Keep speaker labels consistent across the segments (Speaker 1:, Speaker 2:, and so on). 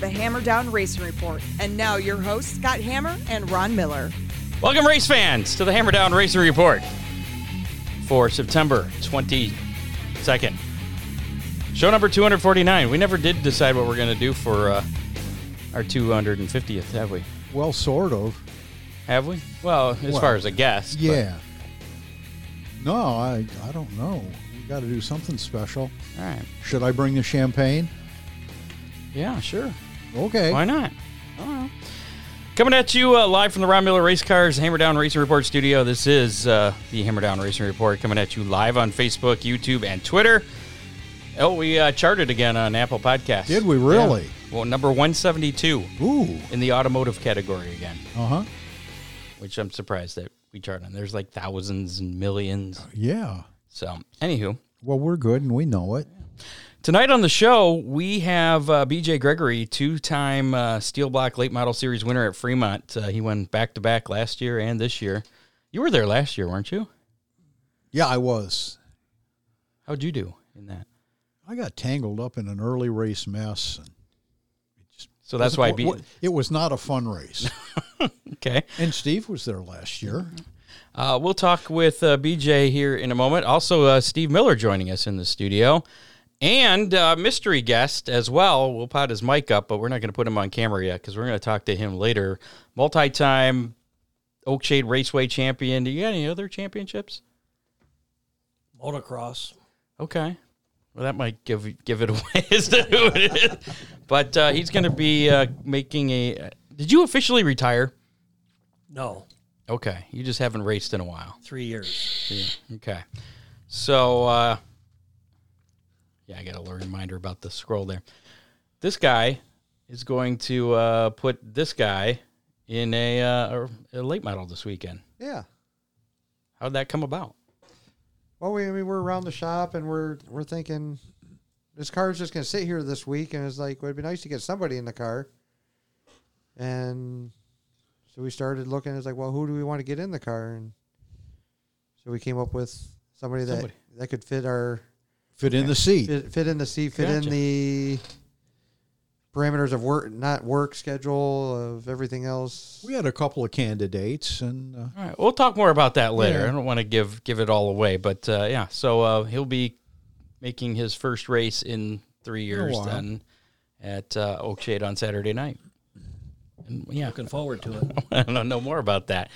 Speaker 1: the Hammer Down Racing Report. And now your hosts, Scott Hammer and Ron Miller.
Speaker 2: Welcome, race fans, to the Hammer Down Racing Report for September 22nd. Show number 249. We never did decide what we're going to do for uh, our 250th, have we?
Speaker 3: Well, sort of.
Speaker 2: Have we? Well, as
Speaker 3: Well,
Speaker 2: far as a guest. but-
Speaker 3: Yeah. No, I I don't know. We got to do something special.
Speaker 2: all right.
Speaker 3: Should I bring the champagne?
Speaker 2: Yeah, sure.
Speaker 3: Okay.
Speaker 2: Why not? Coming at you uh, live from the Ron Miller Race Cars Hammer Down Racing Report studio. This is uh, the Hammer Down Racing Report coming at you live on Facebook, YouTube, and Twitter. Oh, we uh, charted again on Apple Podcasts.
Speaker 3: Did we really?
Speaker 2: Yeah. Well, number 172
Speaker 3: Ooh.
Speaker 2: in the automotive category again,
Speaker 3: Uh huh.
Speaker 2: which I'm surprised that we charted. on. There's like thousands and millions.
Speaker 3: Yeah.
Speaker 2: So, anywho,
Speaker 3: Well, we're good and we know it.
Speaker 2: Tonight on the show, we have uh, BJ Gregory, two time uh, Steel Block Late Model Series winner at Fremont. Uh, he won back to back last year and this year. You were there last year, weren't you?
Speaker 3: Yeah, I was.
Speaker 2: How'd you do in that?
Speaker 3: I got tangled up in an early race mess. And
Speaker 2: So that's why I beat.
Speaker 3: it was not a fun race.
Speaker 2: Okay.
Speaker 3: and Steve was there last year.
Speaker 2: Uh, we'll talk with uh, BJ here in a moment. Also, uh, Steve Miller joining us in the studio. And uh, mystery guest as well. We'll pot his mic up, but we're not going to put him on camera yet because we're going to talk to him later. Multi time Oakshade Raceway champion. Do you got any other championships?
Speaker 4: Motocross.
Speaker 2: Okay. Well, that might give give it away as to who it is. But uh, he's going to be uh, making a. Did you officially retire?
Speaker 4: No,
Speaker 2: Okay. You just haven't raced in a while.
Speaker 4: three years.
Speaker 2: Yeah. Okay. So, uh, yeah, I got a little reminder about the scroll there. This guy is going to uh, put this guy in a, uh, a late model this weekend.
Speaker 5: Yeah.
Speaker 2: How'd that come about?
Speaker 5: Well, we I mean we're around the shop and we're we're thinking this car's just gonna sit here this week, and it's like well, it'd be nice to get somebody in the car. And so we started looking. It's like, well, who do we want to get in the car? And so we came up with somebody that
Speaker 2: Somebody.
Speaker 5: that could fit our
Speaker 3: Fit in the seat.
Speaker 5: fit, fit in the seat, fit
Speaker 2: Gotcha.
Speaker 5: in the parameters of work, not work schedule of everything else.
Speaker 3: We had a couple of candidates, and uh,
Speaker 2: All right, we'll talk more about that later.
Speaker 3: Yeah.
Speaker 2: I don't want to give give it all away, but uh, yeah. So uh, he'll be making his first race in three years
Speaker 3: while.
Speaker 2: then at uh, Oakshade on Saturday night. And yeah,
Speaker 4: Looking forward to it.
Speaker 2: I want to know more about that.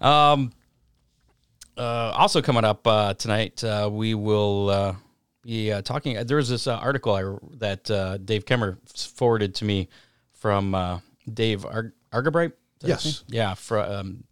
Speaker 2: Um, uh, also coming up uh, tonight, uh, we will uh, be uh, talking. There was this uh, article I, that uh, Dave Kemmer forwarded to me from uh, Dave Ar- Argabright. Is that his
Speaker 3: Yes.
Speaker 2: Yeah, for, um,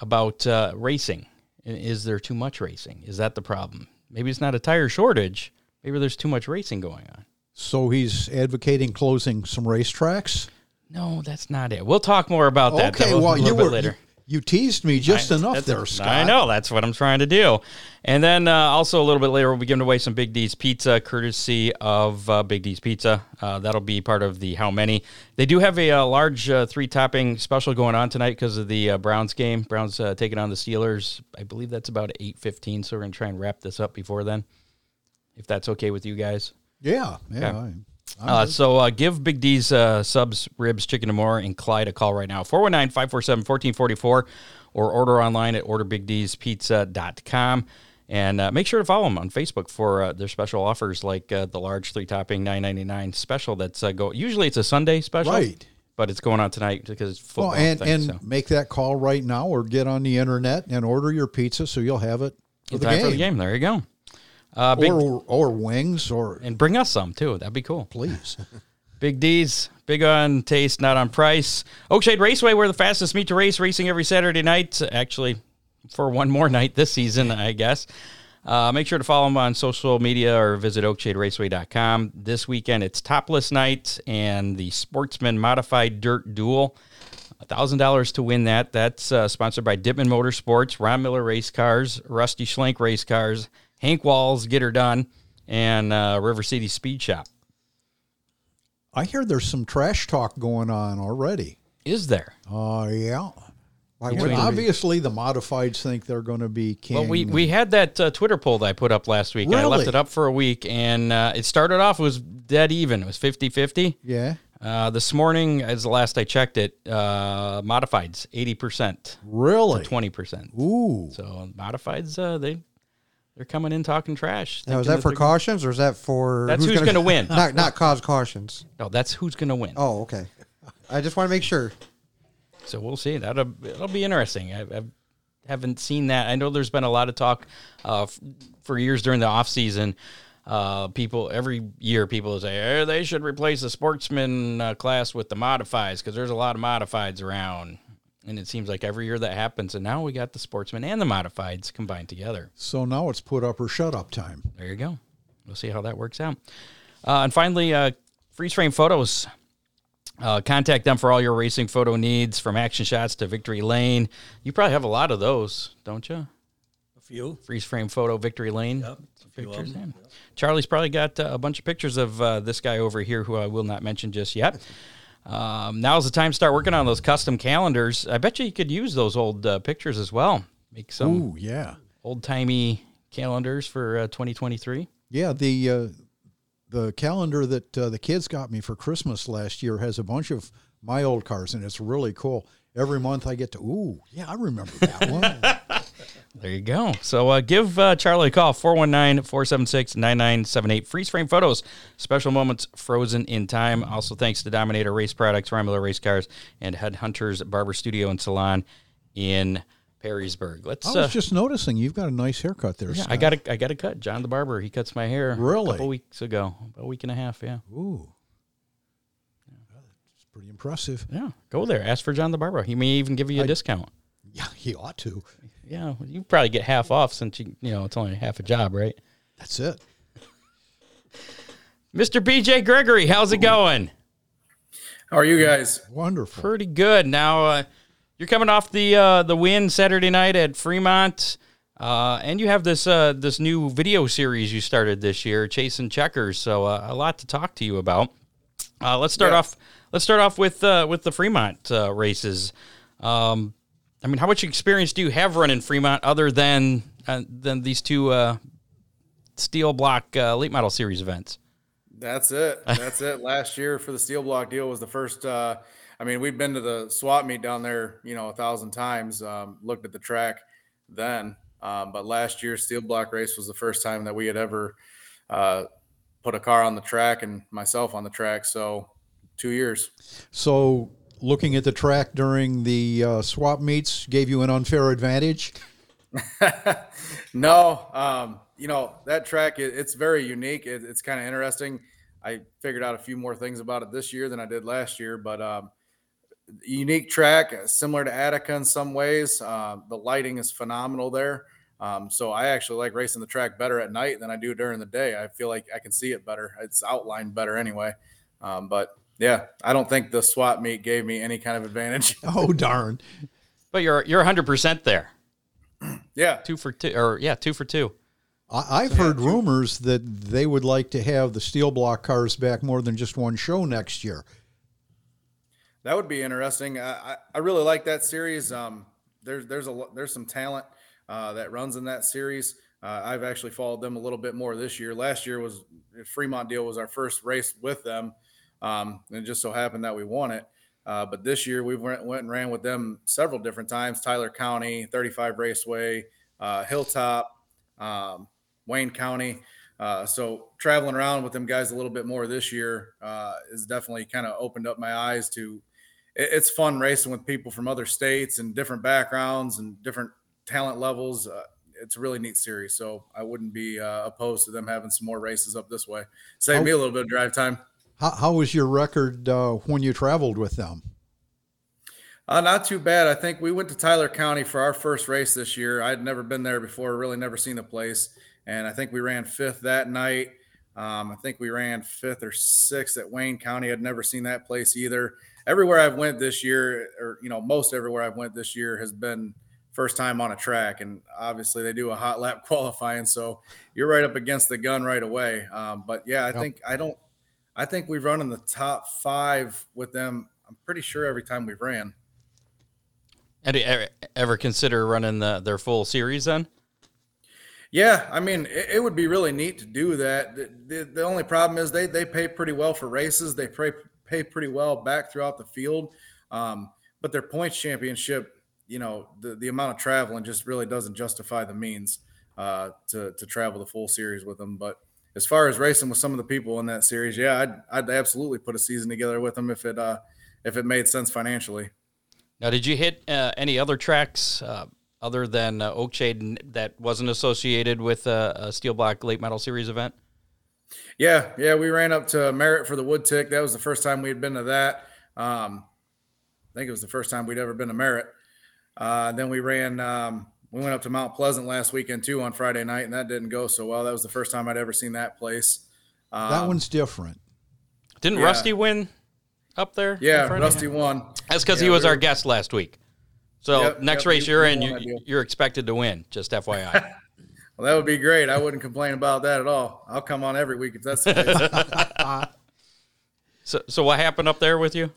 Speaker 2: about uh, racing. Is there too much racing? Is that the problem? Maybe it's not a tire shortage. Maybe there's too much racing going on.
Speaker 3: so he's advocating closing some racetracks.
Speaker 2: No, that's not it. We'll talk more about that.
Speaker 3: Okay,
Speaker 2: though,
Speaker 3: well, you
Speaker 2: bit
Speaker 3: were
Speaker 2: later.
Speaker 3: You, teased me just
Speaker 2: I-
Speaker 3: enough there, Scott.
Speaker 2: I know that's what I'm trying to do. And then uh, also a little bit later, we'll be giving away some Big D's Pizza, courtesy of uh, Big D's Pizza. Uh, that'll be part of the How Many. They do have a, uh large uh, three topping special going on tonight because of the uh, Browns game. Browns uh, taking on the Steelers. I believe that's about eight fifteen. So we're gonna try and wrap this up before then, if that's okay with you guys.
Speaker 3: Yeah, yeah.
Speaker 2: Okay.
Speaker 3: I-
Speaker 2: Uh, so uh, give Big D's uh, subs, ribs, chicken, and more, and Clyde a call right now 419 547 1444 or order online at orderbigdspizza.com. And uh, make sure to follow them on Facebook for uh, their special offers like uh, the large three topping nine ninety nine special. That's uh, go. Usually it's a Sunday special,
Speaker 3: Right.
Speaker 2: But it's going on tonight because it's football.
Speaker 3: Well, and
Speaker 2: thing,
Speaker 3: and
Speaker 2: so.
Speaker 3: make that call right now, or get on the internet and order your pizza, so you'll have it for
Speaker 2: in
Speaker 3: the game,
Speaker 2: for the game. There you go. Uh, big,
Speaker 3: or or wings, or
Speaker 2: and bring us some too. That'd be cool.
Speaker 3: please.
Speaker 2: Big D's, big on taste, not on price. Oakshade Raceway, we're the fastest meet to race, racing every Saturday night. Actually, for one more night this season, I guess. Uh, make sure to follow them on social media or visit oakshaderaceway.com. This weekend, it's topless night and the Sportsman Modified Dirt Duel. $1,000 to win that. That's uh, sponsored by Dipman Motorsports, Ron Miller Race Cars, Rusty Schlenk Race Cars, Hank Walls, Get Her Done, and uh, River City Speed Shop.
Speaker 3: I hear there's some trash talk going on already.
Speaker 2: Is there?
Speaker 3: Uh, yeah.
Speaker 5: Why
Speaker 3: Well,
Speaker 5: wouldn't be?
Speaker 3: obviously, the modifieds think they're going to be king.
Speaker 2: Well, we, we had that uh, Twitter poll that I put up last week. and I left it up for a week, and uh, it started off it was dead even. It was 50 50.
Speaker 3: yeah,
Speaker 2: Uh, this morning, as the last I checked it, uh, modifieds 80%,
Speaker 3: really.
Speaker 2: 20%.
Speaker 3: Ooh,
Speaker 2: So modifieds, uh, they they're coming in talking trash.
Speaker 5: Now, is
Speaker 2: thinking
Speaker 5: that for cautions or is that for
Speaker 2: That's who's gonna win.
Speaker 5: Not not cause cautions.
Speaker 2: No, that's who's going to win.
Speaker 5: Oh, okay. I just want to make sure.
Speaker 2: So we'll see. That'll it'll be interesting. I, I haven't seen that. I know there's been a lot of talk uh, f- for years during the off season. Uh, people every year people say they should replace the sportsman uh, class with the modifieds because there's a lot of modifieds around. And it seems like every year that happens, and now we got the sportsman and the modifieds combined together.
Speaker 3: so now it's put up or shut up time.
Speaker 2: There you go. We'll see how that works out. Uh, and finally, uh, freeze frame photos. Uh, contact them for all your racing photo needs, from action shots to victory lane. You probably have a lot of those, don't you?
Speaker 4: A few.
Speaker 2: Freeze frame photo, victory lane.
Speaker 4: Yep. A few of
Speaker 2: Pictures.
Speaker 4: them.
Speaker 2: yeah. Charlie's probably got uh, a bunch of pictures of uh, this guy over here, who I will not mention just yet. Um, now's the time to start working on those custom calendars. I bet you you could use those old uh, pictures as well. Make some
Speaker 3: Ooh, yeah,
Speaker 2: old timey calendars for uh, 2023.
Speaker 3: yeah. The uh, the calendar that uh, the kids got me for Christmas last year has a bunch of my old cars, and it's really cool. Every month I get to. Ooh, yeah, I remember that one.
Speaker 2: There you go. So uh, give uh, Charlie a call, 419 476 9978. Freeze frame photos, special moments frozen in time. Also, thanks to Dominator Race Products, Ryan Miller Race Cars, and Headhunters Barber Studio and Salon in Perrysburg. Let's.
Speaker 3: I
Speaker 2: Uh,
Speaker 3: was just noticing you've got a nice haircut there.
Speaker 2: yeah,
Speaker 3: Scott.
Speaker 2: I got a, I got a cut. John the Barber, he cuts my hair
Speaker 3: Really?
Speaker 2: a couple weeks ago, about a week and a half. Yeah.
Speaker 3: Ooh, pretty impressive.
Speaker 2: Yeah. Go there. Ask for John the Barber. He may even give you a
Speaker 3: I-
Speaker 2: discount.
Speaker 3: Yeah, he ought to.
Speaker 2: Yeah. You probably get half off since you, you know, it's only half a job, right?
Speaker 3: That's it.
Speaker 2: Mr. BJ Gregory, how's it going?
Speaker 6: How are you guys?
Speaker 3: Wonderful.
Speaker 2: Pretty good. Now uh, you're coming off the uh, the win Saturday night at Fremont, uh, and you have this uh, this new video series you started this year, Chasing Checkers. So uh, a lot to talk to you about. Uh, let's start
Speaker 6: Yeah.
Speaker 2: off. Let's start off with uh, with the Fremont uh, races. Um, I mean, how much experience do you have running Fremont other than uh, than these two uh, steel block uh, late model series events?
Speaker 6: That's it. That's it. Last year for the steel block deal was the first. Uh, I mean, we've been to the swap meet down there, you know, a thousand times. Um, looked at the track then, um, but last year's steel block race was the first time that we had ever uh, put a car on the track and myself on the track. So, two years.
Speaker 3: So, looking at the track during the uh, swap meets gave you an unfair advantage.
Speaker 6: no, um, you know that track. It, it's very unique. It, it's kind of interesting. I figured out a few more things about it this year than I did last year, but um, unique track, uh, similar to Attica in some ways. Uh, the lighting is phenomenal there. Um, so I actually like racing the track better at night than I do during the day. I feel like I can see it better. It's outlined better anyway. Um, but yeah, I don't think the swap meet gave me any kind of advantage.
Speaker 3: Oh darn!
Speaker 2: But you're you're 100 percent there,
Speaker 6: yeah,
Speaker 2: two for two, or yeah, two for two.
Speaker 3: I, I've heard rumors that they would like to have the steel block cars back more than just one show next year.
Speaker 6: That would be interesting. I, I, I really like that series. Um, there's there's a there's some talent uh, that runs in that series. Uh, I've actually followed them a little bit more this year. Last year was Fremont deal was our first race with them, um, and it just so happened that we won it. Uh, but this year we went, went and ran with them several different times. Tyler County, 35 Raceway, uh, Hilltop, um, Wayne County. Uh, so traveling around with them guys a little bit more this year uh, is definitely kind of opened up my eyes to. It, it's fun racing with people from other states and different backgrounds and different talent levels. Uh, it's a really neat series, so I wouldn't be uh, opposed to them having some more races up this way. Save me a little bit of drive time.
Speaker 3: How, how was your record uh, when you traveled with them?
Speaker 6: Uh, not too bad. I think we went to Tyler County for our first race this year. I'd never been there before, really never seen the place. And I think we ran fifth that night. Um, I think we ran fifth or sixth at Wayne County. I'd never seen that place either. Everywhere I've went this year, or you know, most everywhere I've went this year has been first time on a track. And obviously they do a hot lap qualifying, so you're right up against the gun right away. Um, but yeah, I
Speaker 3: Yep.
Speaker 6: think I don't. I think we've run in the top five with them. I'm pretty sure every time we've ran.
Speaker 2: And ever, ever consider running the their full series then?
Speaker 6: Yeah, I mean, it, it, would be really neat to do that. The, the, the, only problem is they they pay pretty well for races. They pay pay pretty well back throughout the field, um, but their points championship, you know, the, the amount of traveling just really doesn't justify the means uh, to to travel the full series with them. But as far as racing with some of the people in that series, yeah, I'd I'd absolutely put a season together with them if it uh, if it made sense financially.
Speaker 2: Now, did you hit uh, any other tracks uh, other than uh, Oakshade that wasn't associated with a, a Steel Block Late Model Series event?
Speaker 6: Yeah, yeah, we ran up to Merritt for the wood tick. That was the first time we had been to that. Um, I think it was the first time we'd ever been to Merritt. Uh, then we ran, um, we went up to Mount Pleasant last weekend too on Friday night, and that didn't go so well. That was the first time I'd ever seen that place.
Speaker 3: Um, that one's different.
Speaker 2: Didn't yeah. Rusty win up there?
Speaker 6: Yeah, Rusty won.
Speaker 2: That's because
Speaker 6: yeah,
Speaker 2: he was we our guest last week. So
Speaker 6: yep,
Speaker 2: next
Speaker 6: yep,
Speaker 2: race you're in, you, you're expected to win. Just FYI.
Speaker 6: well, that would be great. I wouldn't complain about that at all. I'll come on every week if that's the case.
Speaker 2: so, so what happened up there with you?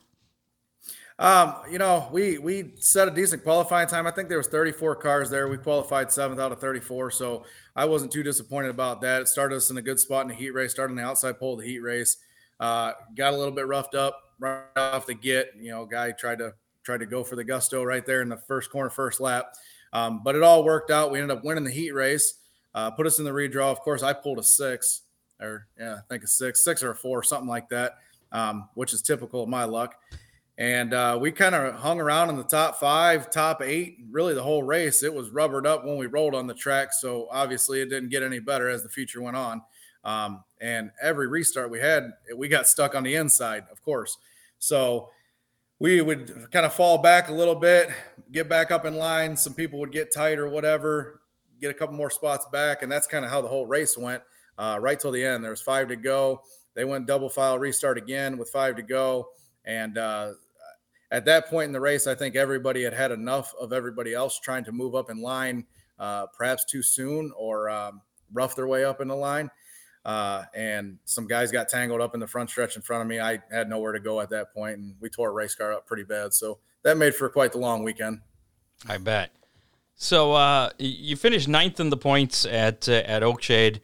Speaker 6: Um, you know, we we set a decent qualifying time. I think there was 34 cars there. We qualified seventh out of 34, so I wasn't too disappointed about that. It started us in a good spot in the heat race. Started in the outside pole of the heat race. Uh, got a little bit roughed up right off the get. You know, guy tried to tried to go for the gusto right there in the first corner, first lap. Um, but it all worked out. We ended up winning the heat race, uh, put us in the redraw. Of course, I pulled a six, or yeah, I think a six, six or a four, something like that, um, which is typical of my luck. And uh, we kind of hung around in the top five, top eight, really the whole race. It was rubbered up when we rolled on the track. So obviously, it didn't get any better as the future went on. Um, and every restart we had, we got stuck on the inside, of course. So we would kind of fall back a little bit, get back up in line. Some people would get tight or whatever, get a couple more spots back, and that's kind of how the whole race went uh, right till the end. There was five to go. They went double file, restart again with five to go, and uh, at that point in the race, I think everybody had had enough of everybody else trying to move up in line, uh, perhaps too soon or um, rough their way up in the line. Uh, and some guys got tangled up in the front stretch in front of me. I had nowhere to go at that point, and we tore a race car up pretty bad. So that made for quite the long weekend.
Speaker 2: I bet. So uh, you finished ninth in the points at uh, at Oakshade.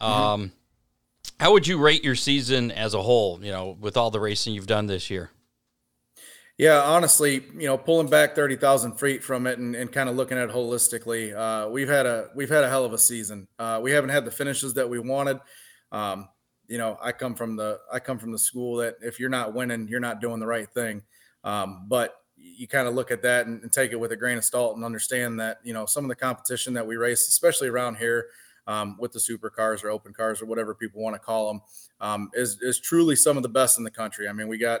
Speaker 2: Mm-hmm. Um, mm-hmm. How would you rate your season as a whole? You know, with all the racing you've done this year.
Speaker 6: Yeah, honestly, you know, pulling back thirty thousand feet from it and, and kind of looking at it holistically, uh, we've had a we've had a hell of a season. Uh, we haven't had the finishes that we wanted. Um, you know, I come from the I come from the school that if you're not winning, you're not doing the right thing. Um, but you kind of look at that and, and, take it with a grain of salt and understand that you know some of the competition that we race, especially around here um, with the supercars or open cars or whatever people want to call them, um, is is truly some of the best in the country. I mean, we got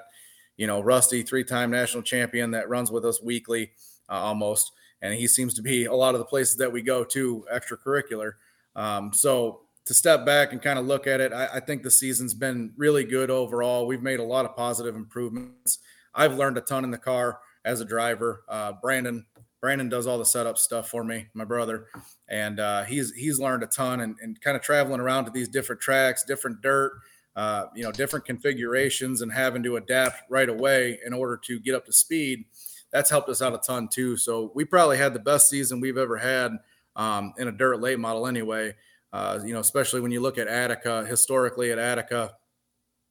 Speaker 6: you know, Rusty, three time national champion that runs with us weekly uh, almost. And he seems to be a lot of the places that we go to extracurricular. Um, so to step back and kind of look at it, I, I, think the season's been really good overall. We've made a lot of positive improvements. I've learned a ton in the car as a driver. Uh, Brandon, Brandon does all the setup stuff for me, my brother, and uh, he's he's learned a ton and, and kind of traveling around to these different tracks, different dirt, uh, you know, different configurations and having to adapt right away in order to get up to speed. That's helped us out a ton too. So we probably had the best season we've ever had um, in a dirt late model anyway. Uh, you know, especially when you look at Attica, historically at Attica,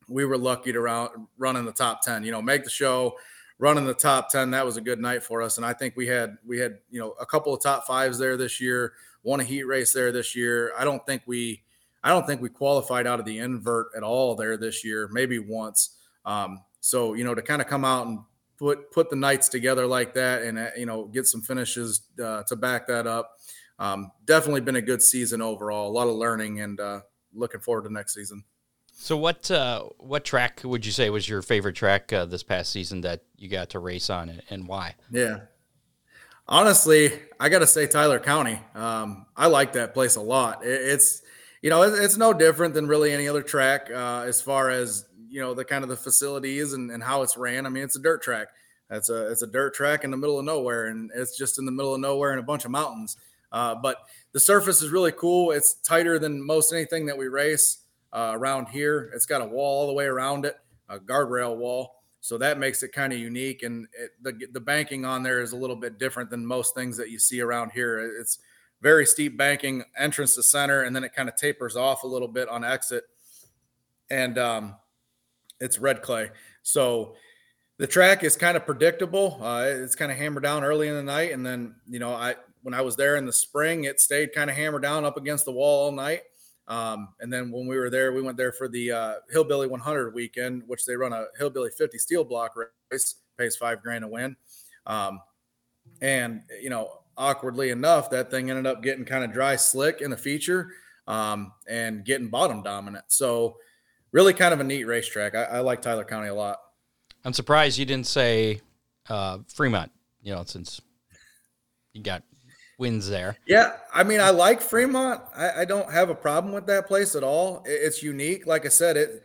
Speaker 6: we were lucky to run, run in the top 10, you know, make the show, run in the top 10. That was a good night for us. And I think we had, we had, you know, a couple of top fives there this year, won a heat race there this year. I don't think we, I don't think we qualified out of the invert at all there this year, maybe once. Um, so you know, to kind of come out and put put the nights together like that, and uh, you know, get some finishes uh, to back that up. Um, definitely been a good season overall. A lot of learning, and uh, looking forward to next season.
Speaker 2: So what uh, what track would you say was your favorite track uh, this past season that you got to race on, and why?
Speaker 6: Yeah, honestly, I got to say Tyler County. Um, I like that place a lot. It, it's you know, it's, it's no different than really any other track uh, as far as you know the kind of the facilities and, and how it's ran. I mean, it's a dirt track. It's a it's a dirt track in the middle of nowhere, and it's just in the middle of nowhere in a bunch of mountains. Uh, but the surface is really cool. It's tighter than most anything that we race uh, around here. It's got a wall all the way around it, a guardrail wall. so that makes it kind of unique, and it, the the banking on there is a little bit different than most things that you see around here. It's very steep banking, entrance to center, and then it kind of tapers off a little bit on exit, and um, it's red clay. So the track is kind of predictable. Uh, it's kind of hammered down early in the night, and then you know, I when I was there in the spring, it stayed kind of hammered down up against the wall all night. Um, and then when we were there, we went there for the uh, Hillbilly 100 weekend, which they run a Hillbilly 50 steel block race, pays five grand to win. Um, and you know, awkwardly enough, that thing ended up getting kind of dry slick in the feature um, and getting bottom dominant. So really kind of a neat racetrack. I, I like Tyler County a lot.
Speaker 2: I'm surprised you didn't say uh, Fremont. You know, since you got wins there.
Speaker 6: Yeah, I mean, I like Fremont. I, I don't have a problem with that place at all. It, it's unique. Like I said, it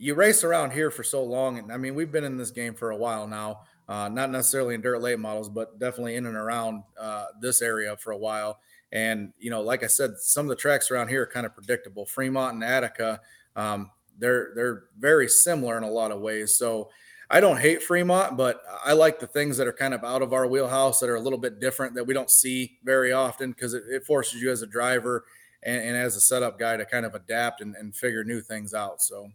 Speaker 6: you race around here for so long, and I mean, we've been in this game for a while now. Uh, not necessarily in dirt late models, but definitely in and around uh, this area for a while. And you know, like I said, some of the tracks around here are kind of predictable. Fremont and Attica, um, they're they're very similar in a lot of ways. So I don't hate Fremont, but I like the things that are kind of out of our wheelhouse that are a little bit different that we don't see very often because it, it, forces you as a driver and, and, as a setup guy to kind of adapt and, and figure new things out. So,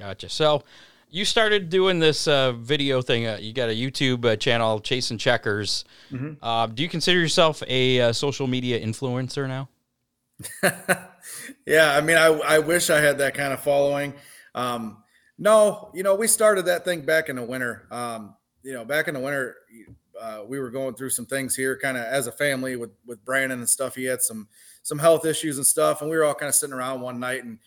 Speaker 2: gotcha. So, you started doing this uh, video thing. Uh, you got a YouTube uh, channel, Chasing Checkers. Mm-hmm. Uh, do you consider yourself a uh, social media influencer now?
Speaker 6: yeah, I mean, I, I wish I had that kind of following. Um, no, you know, we started that thing back in the winter. Um, you know, back in the winter, uh, we were going through some things here, kind of as a family with with Brandon and stuff. He had some some health issues and stuff, and we were all kind of sitting around one night. And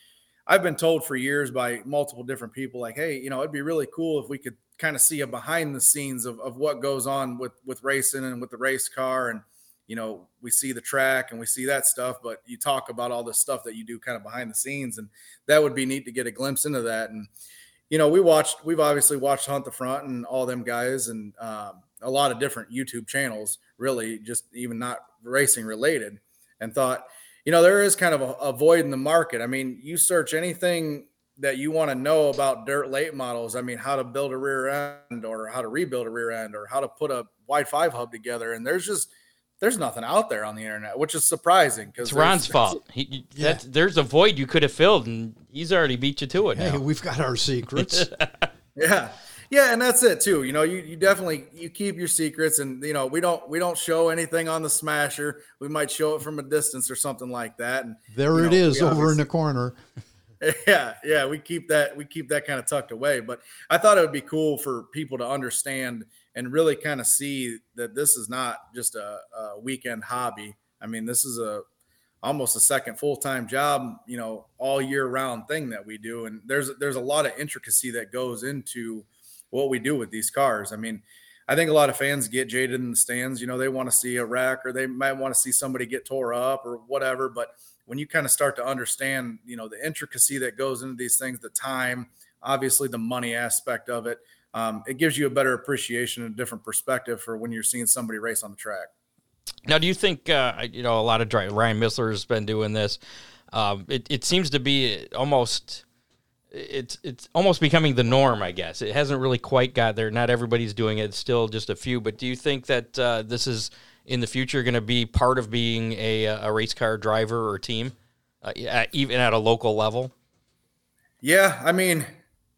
Speaker 6: I've been told for years by multiple different people, like, hey, you know, it'd be really cool if we could kind of see a behind the scenes of, of what goes on with with racing and with the race car and you know we see the track and we see that stuff but you talk about all the stuff that you do kind of behind the scenes and that would be neat to get a glimpse into that and you know, we watched, we've obviously watched Hunt the Front and all them guys and um, a lot of different YouTube channels, really, just even not racing related, and thought, you know, there is kind of a, a void in the market. I mean, you search anything that you want to know about dirt late models. I mean, how to build a rear end or how to rebuild a rear end or how to put a wide five hub together. And there's just, there's nothing out there on the internet, which is surprising
Speaker 2: because it's Ron's fault. He, yeah. there's a void you could have filled, and he's already beat you to it. Hey, now.
Speaker 3: we've got our secrets.
Speaker 6: yeah, yeah, and that's it too. You know, you, you definitely you keep your secrets, and you know we don't we don't show anything on the smasher. We might show it from a distance or something like that. And
Speaker 3: there it
Speaker 6: know,
Speaker 3: is over in the corner.
Speaker 6: Yeah, yeah, we keep that we keep that kind of tucked away. But I thought it would be cool for people to understand and really kind of see that this is not just a, a weekend hobby. I mean, this is a almost a second full-time job, you know, all year round thing that we do. And there's there's a lot of intricacy that goes into what we do with these cars. I mean, I think a lot of fans get jaded in the stands. You know, they want to see a wreck or they might want to see somebody get tore up or whatever. But when you kind of start to understand, you know, the intricacy that goes into these things, the time, obviously the money aspect of it, um, it gives you a better appreciation and a different perspective for when you're seeing somebody race on the track.
Speaker 2: Now, do you think uh, you know a lot of dry, Ryan Missler has been doing this? Um, it, it seems to be almost it's it's almost becoming the norm, I guess. It hasn't really quite got there. Not everybody's doing it. It's still just a few. But do you think that uh, this is in the future going to be part of being a, a race car driver or team, uh, at, even at a local level?
Speaker 6: Yeah, I mean,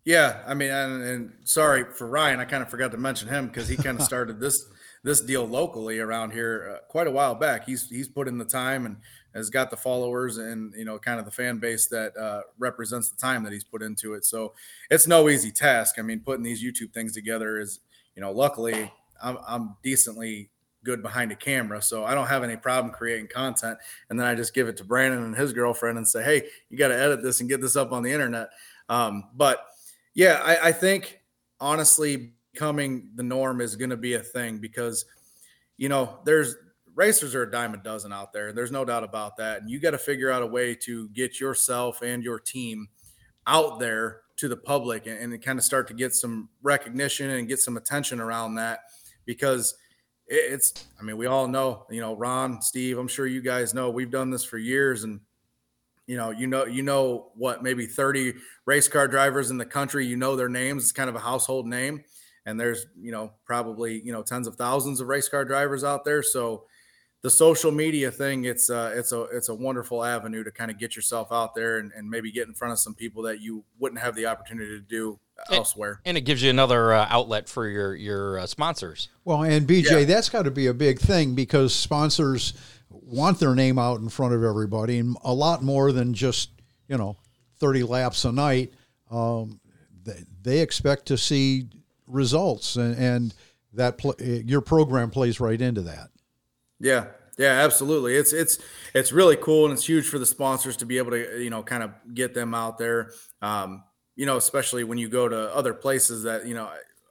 Speaker 6: yeah, I mean, and, and sorry for Ryan, I kind of forgot to mention him because he kind of started this this deal locally around here uh, quite a while back. He's he's put in the time and has got the followers and you know kind of the fan base that uh, represents the time that he's put into it. So it's no easy task. I mean, putting these YouTube things together is you know luckily I'm, I'm decently good behind a camera, so I don't have any problem creating content. And then I just give it to Brandon and his girlfriend and say, hey, you got to edit this and get this up on the internet. Um, but yeah, I, I think honestly, becoming the norm is going to be a thing because, you know, there's racers are a dime a dozen out there. and There's no doubt about that. And you got to figure out a way to get yourself and your team out there to the public and, and kind of start to get some recognition and get some attention around that because it's, I mean, we all know, you know, Ron, Steve, I'm sure you guys know we've done this for years and you know, you know, you know what, maybe 30 race car drivers in the country, you know their names. It's kind of a household name. And there's, you know, probably, you know, tens of thousands of race car drivers out there. So the social media thing, it's uh it's a it's a wonderful avenue to kind of get yourself out there and, and maybe get in front of some people that you wouldn't have the opportunity to do elsewhere.
Speaker 2: And it gives you another uh, outlet for your your uh, sponsors.
Speaker 3: Well, and BJ,
Speaker 6: Yeah.
Speaker 3: that's got to be a big thing because sponsors want their name out in front of everybody, and a lot more than just you know thirty laps a night. Um, they, they expect to see results, and, and that pl- your program plays right into that.
Speaker 6: Yeah, yeah, absolutely. It's it's it's really cool and it's huge for the sponsors to be able to you know kind of get them out there. Um, you know, especially when you go to other places that you know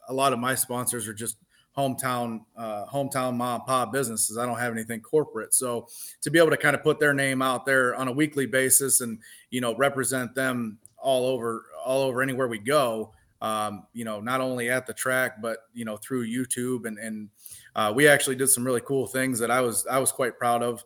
Speaker 6: a lot of my sponsors are just hometown uh, hometown mom and pop businesses. I don't have anything corporate, so to be able to kind of put their name out there on a weekly basis and you know represent them all over all over anywhere we go. Um, you know, not only at the track, but you know through YouTube and and uh, we actually did some really cool things that I was I was quite proud of.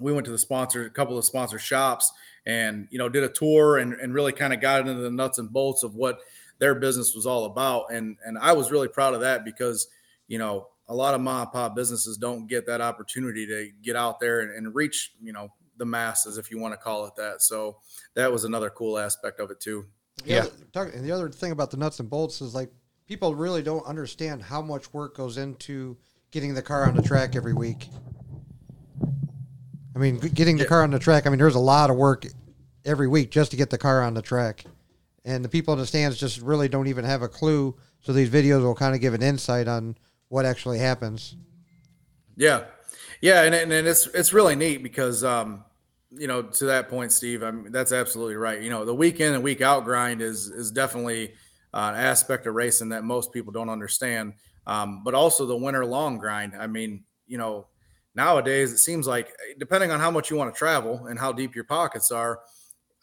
Speaker 6: We went to the sponsor, a couple of sponsor shops, and you know did a tour and, and really kind of got into the nuts and bolts of what their business was all about. And and I was really proud of that because you know a lot of mom and pop businesses don't get that opportunity to get out there and, and reach you know the masses, if you want to call it that. So that was another cool aspect of it too.
Speaker 5: The
Speaker 2: Yeah.
Speaker 5: Other, and the other thing about the nuts and bolts is like people really don't understand how much work goes into getting the car on the track every week. I mean, getting the car on the track. I mean, there's a lot of work every week just to get the car on the track, and the people in the stands just really don't even have a clue. So these videos will kind of give an insight on what actually happens.
Speaker 6: Yeah, yeah, and, and and it's it's really neat because um, you know to that point, Steve, I mean that's absolutely right. You know, the week in and week out grind is is definitely uh, aspect of racing that most people don't understand. Um, but also the winter long grind. I mean, you know, nowadays it seems like depending on how much you want to travel and how deep your pockets are,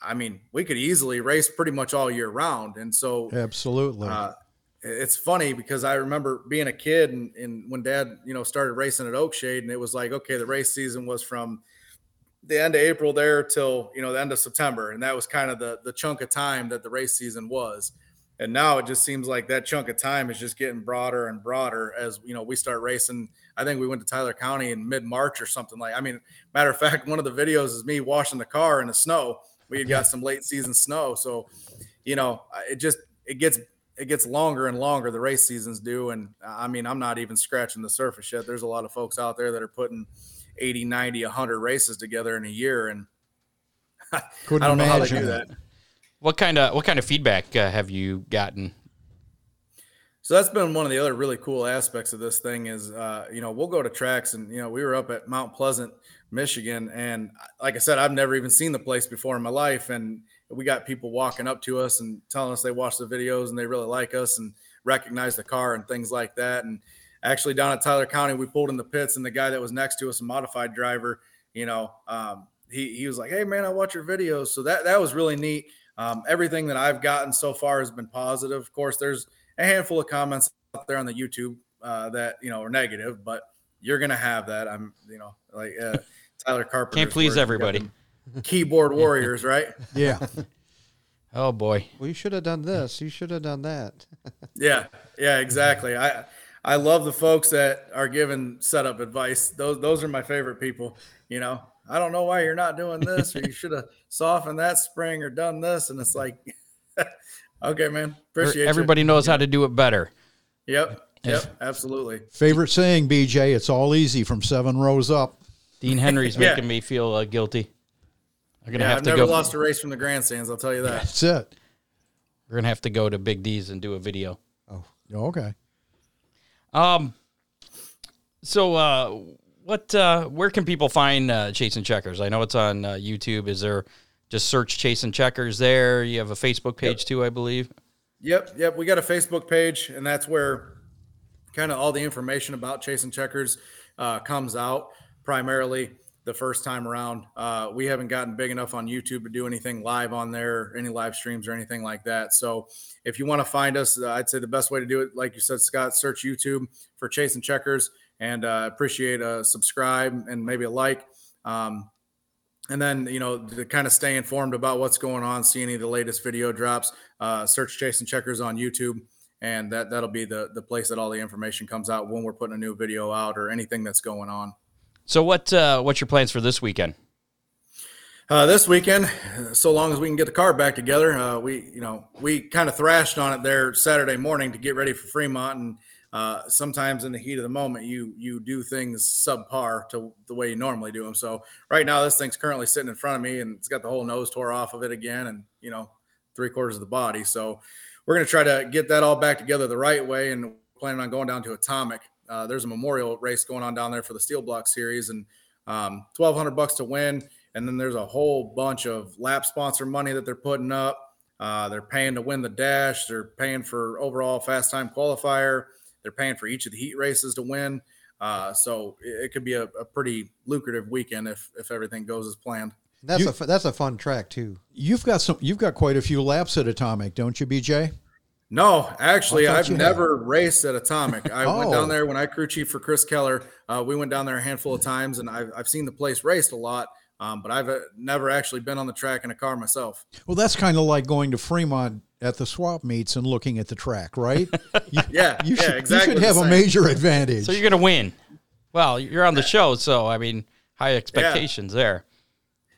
Speaker 6: I mean, we could easily race pretty much all year round. And so
Speaker 3: Absolutely.
Speaker 6: uh, it's funny because I remember being a kid and, and when dad, you know, started racing at Oakshade and it was like, okay, the race season was from the end of April there till, you know, the end of September. And that was kind of the, the chunk of time that the race season was. And now it just seems like that chunk of time is just getting broader and broader as, you know, we start racing. I think we went to Tyler County in mid March or something like, I mean, matter of fact, one of the videos is me washing the car in the snow. We had got some late season snow. So, you know, it just, it gets it gets longer and longer the race seasons do and uh, i mean i'm not even scratching the surface yet there's a lot of folks out there that are putting 80 90 100 races together in a year and
Speaker 3: Couldn't
Speaker 6: i don't know how they do that
Speaker 2: What kind of what kind of feedback uh, have you gotten?
Speaker 6: so that's been one of the other really cool aspects of this thing is uh, you know we'll go to tracks and you know we were up at mount pleasant michigan and like i said i've never even seen the place before in my life and we got people walking up to us and telling us they watch the videos and they really like us and recognize the car and things like that and actually down at tyler county we pulled in the pits and the guy that was next to us a modified driver you know um, he, he was like hey man i watch your videos so that that was really neat um, everything that i've gotten so far has been positive of course there's a handful of comments out there on the youtube uh, that you know are negative but you're gonna have that i'm you know like uh, tyler carpenter
Speaker 2: Can't please everybody.
Speaker 6: keyboard warriors right
Speaker 3: Yeah.
Speaker 2: Oh boy.
Speaker 5: Well, you should have done this. You should have done that.
Speaker 6: Yeah, yeah, exactly. I I love the folks that are giving setup advice. Those those are my favorite people. You know, I don't know why you're not doing this, or you should have softened that spring or done this. And it's like, okay, man, appreciate you.
Speaker 2: Everybody knows how to do it better.
Speaker 6: Yep, yep, absolutely.
Speaker 3: Favorite saying, BJ, it's all easy from seven rows up.
Speaker 2: Dean Henry's
Speaker 6: Yeah.
Speaker 2: making me feel uh, guilty. I'm gonna
Speaker 6: Yeah,
Speaker 2: have
Speaker 6: I've
Speaker 2: to
Speaker 6: never
Speaker 2: go.
Speaker 6: lost a race from the grandstands. I'll tell you that.
Speaker 3: That's it.
Speaker 2: We're gonna have to go to Big D's and do a video.
Speaker 3: Oh, okay.
Speaker 2: Um. So, uh, what? Uh, where can people find uh, Chasing Checkers? I know it's on uh, YouTube. Is there just search Chasing Checkers there? You have a Facebook page too, I believe.
Speaker 6: Yep, yep. We got a Facebook page, and that's where kind of all the information about chasing checkers uh, comes out. Primarily, the first time around, uh, we haven't gotten big enough on YouTube to do anything live on there, any live streams or anything like that. So, if you want to find us, uh, I'd say the best way to do it, like you said, Scott, search YouTube for chasing checkers, and uh, appreciate a subscribe and maybe a like. Um, and then you know to kind of stay informed about what's going on, see any of the latest video drops. Uh, search Chasing Checkers on YouTube, and that that'll be the the place that all the information comes out when we're putting a new video out or anything that's going on.
Speaker 2: So what uh, what's your plans for this weekend?
Speaker 6: Uh, this weekend, so long as we can get the car back together, uh, we you know we kind of thrashed on it there Saturday morning to get ready for Fremont, and uh, sometimes in the heat of the moment, you you do things subpar to the way you normally do them. So right now, this thing's currently sitting in front of me, and it's got the whole nose tore off of it again, and you know three quarters of the body. So we're to try to get that all back together the right way, and planning on going down to Atomic. Uh, there's a memorial race going on down there for the Steel Block Series, and um, twelve hundred bucks to win. And then there's a whole bunch of lap sponsor money that they're putting up. Uh, they're paying to win the dash. They're paying for overall fast time qualifier. They're paying for each of the heat races to win. Uh, so it, it could be a, a, pretty lucrative weekend if if everything goes as planned.
Speaker 5: That's you, a that's a fun track too.
Speaker 3: You've got some. You've got quite a few laps at Atomic, don't you, BJ?
Speaker 6: No, actually, I've never had. raced at Atomic. I oh. went down oh. there when I crew chief for Chris Keller. Uh, we went down there a handful of times, and I've, I've seen the place raced a lot. Um, but I've uh, never actually been on the track in a car myself.
Speaker 3: Well, that's kind of like going to Fremont at the swap meets and looking at the track, right?
Speaker 6: You, yeah, you should, yeah, exactly.
Speaker 3: You should have a major advantage.
Speaker 2: So you're going to win. Well, you're on the show, so I mean, high expectations yeah. there.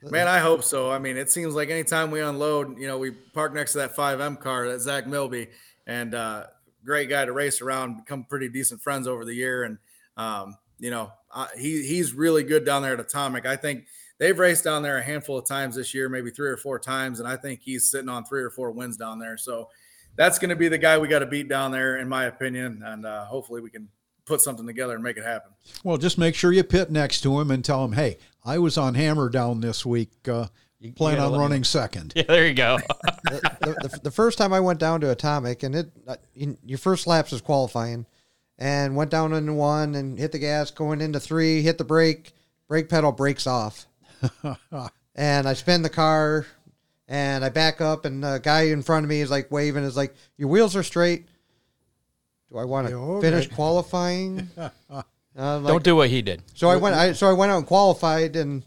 Speaker 6: Man, I hope so. I mean, it seems like anytime we unload, you know, we park next to that 5M car, that Zach Milby, and uh, great guy to race around, become pretty decent friends over the year, and um, you know, uh, he he's really good down there at Atomic. I think they've raced down there a handful of times this year, maybe three or four times, and I think he's sitting on three or four wins down there. So that's going to be the guy we got to beat down there, in my opinion, and uh, hopefully we can put something together and make it happen.
Speaker 3: Well, just make sure you pit next to him and tell him, "Hey, I was on Hammer down this week. Uh, you plan on running second.
Speaker 2: Yeah, there you go.
Speaker 5: the, the, the, first time I went down to Atomic, and it uh, in, your first laps is qualifying, and went down into one and hit the gas, going into three, hit the brake, brake pedal breaks off. and I spin the car and I back up, and the guy in front of me is like waving, is like, Your wheels are straight. Do I want to finish qualifying?
Speaker 2: Uh, like, Don't do what he did.
Speaker 5: So I went. I so I went out and qualified and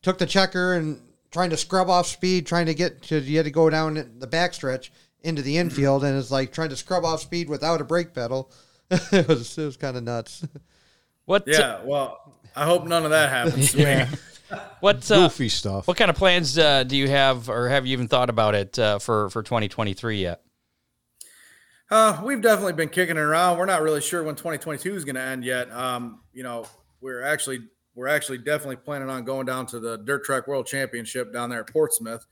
Speaker 5: took the checker and trying to scrub off speed, trying to get to you had to go down the backstretch into the infield, and it's like trying to scrub off speed without a brake pedal. it was it was kind of nuts.
Speaker 6: What? Yeah. Well, I hope none of that happens to yeah. Me.
Speaker 2: What uh,
Speaker 3: goofy stuff?
Speaker 2: What kind of plans uh, do you have, or have you even thought about it uh, for for 2023 yet?
Speaker 6: Uh, we've definitely been kicking it around. We're not really sure when 2022 is going to end yet. Um, you know, we're actually we're actually definitely planning on going down to the Dirt Track World Championship down there at Portsmouth.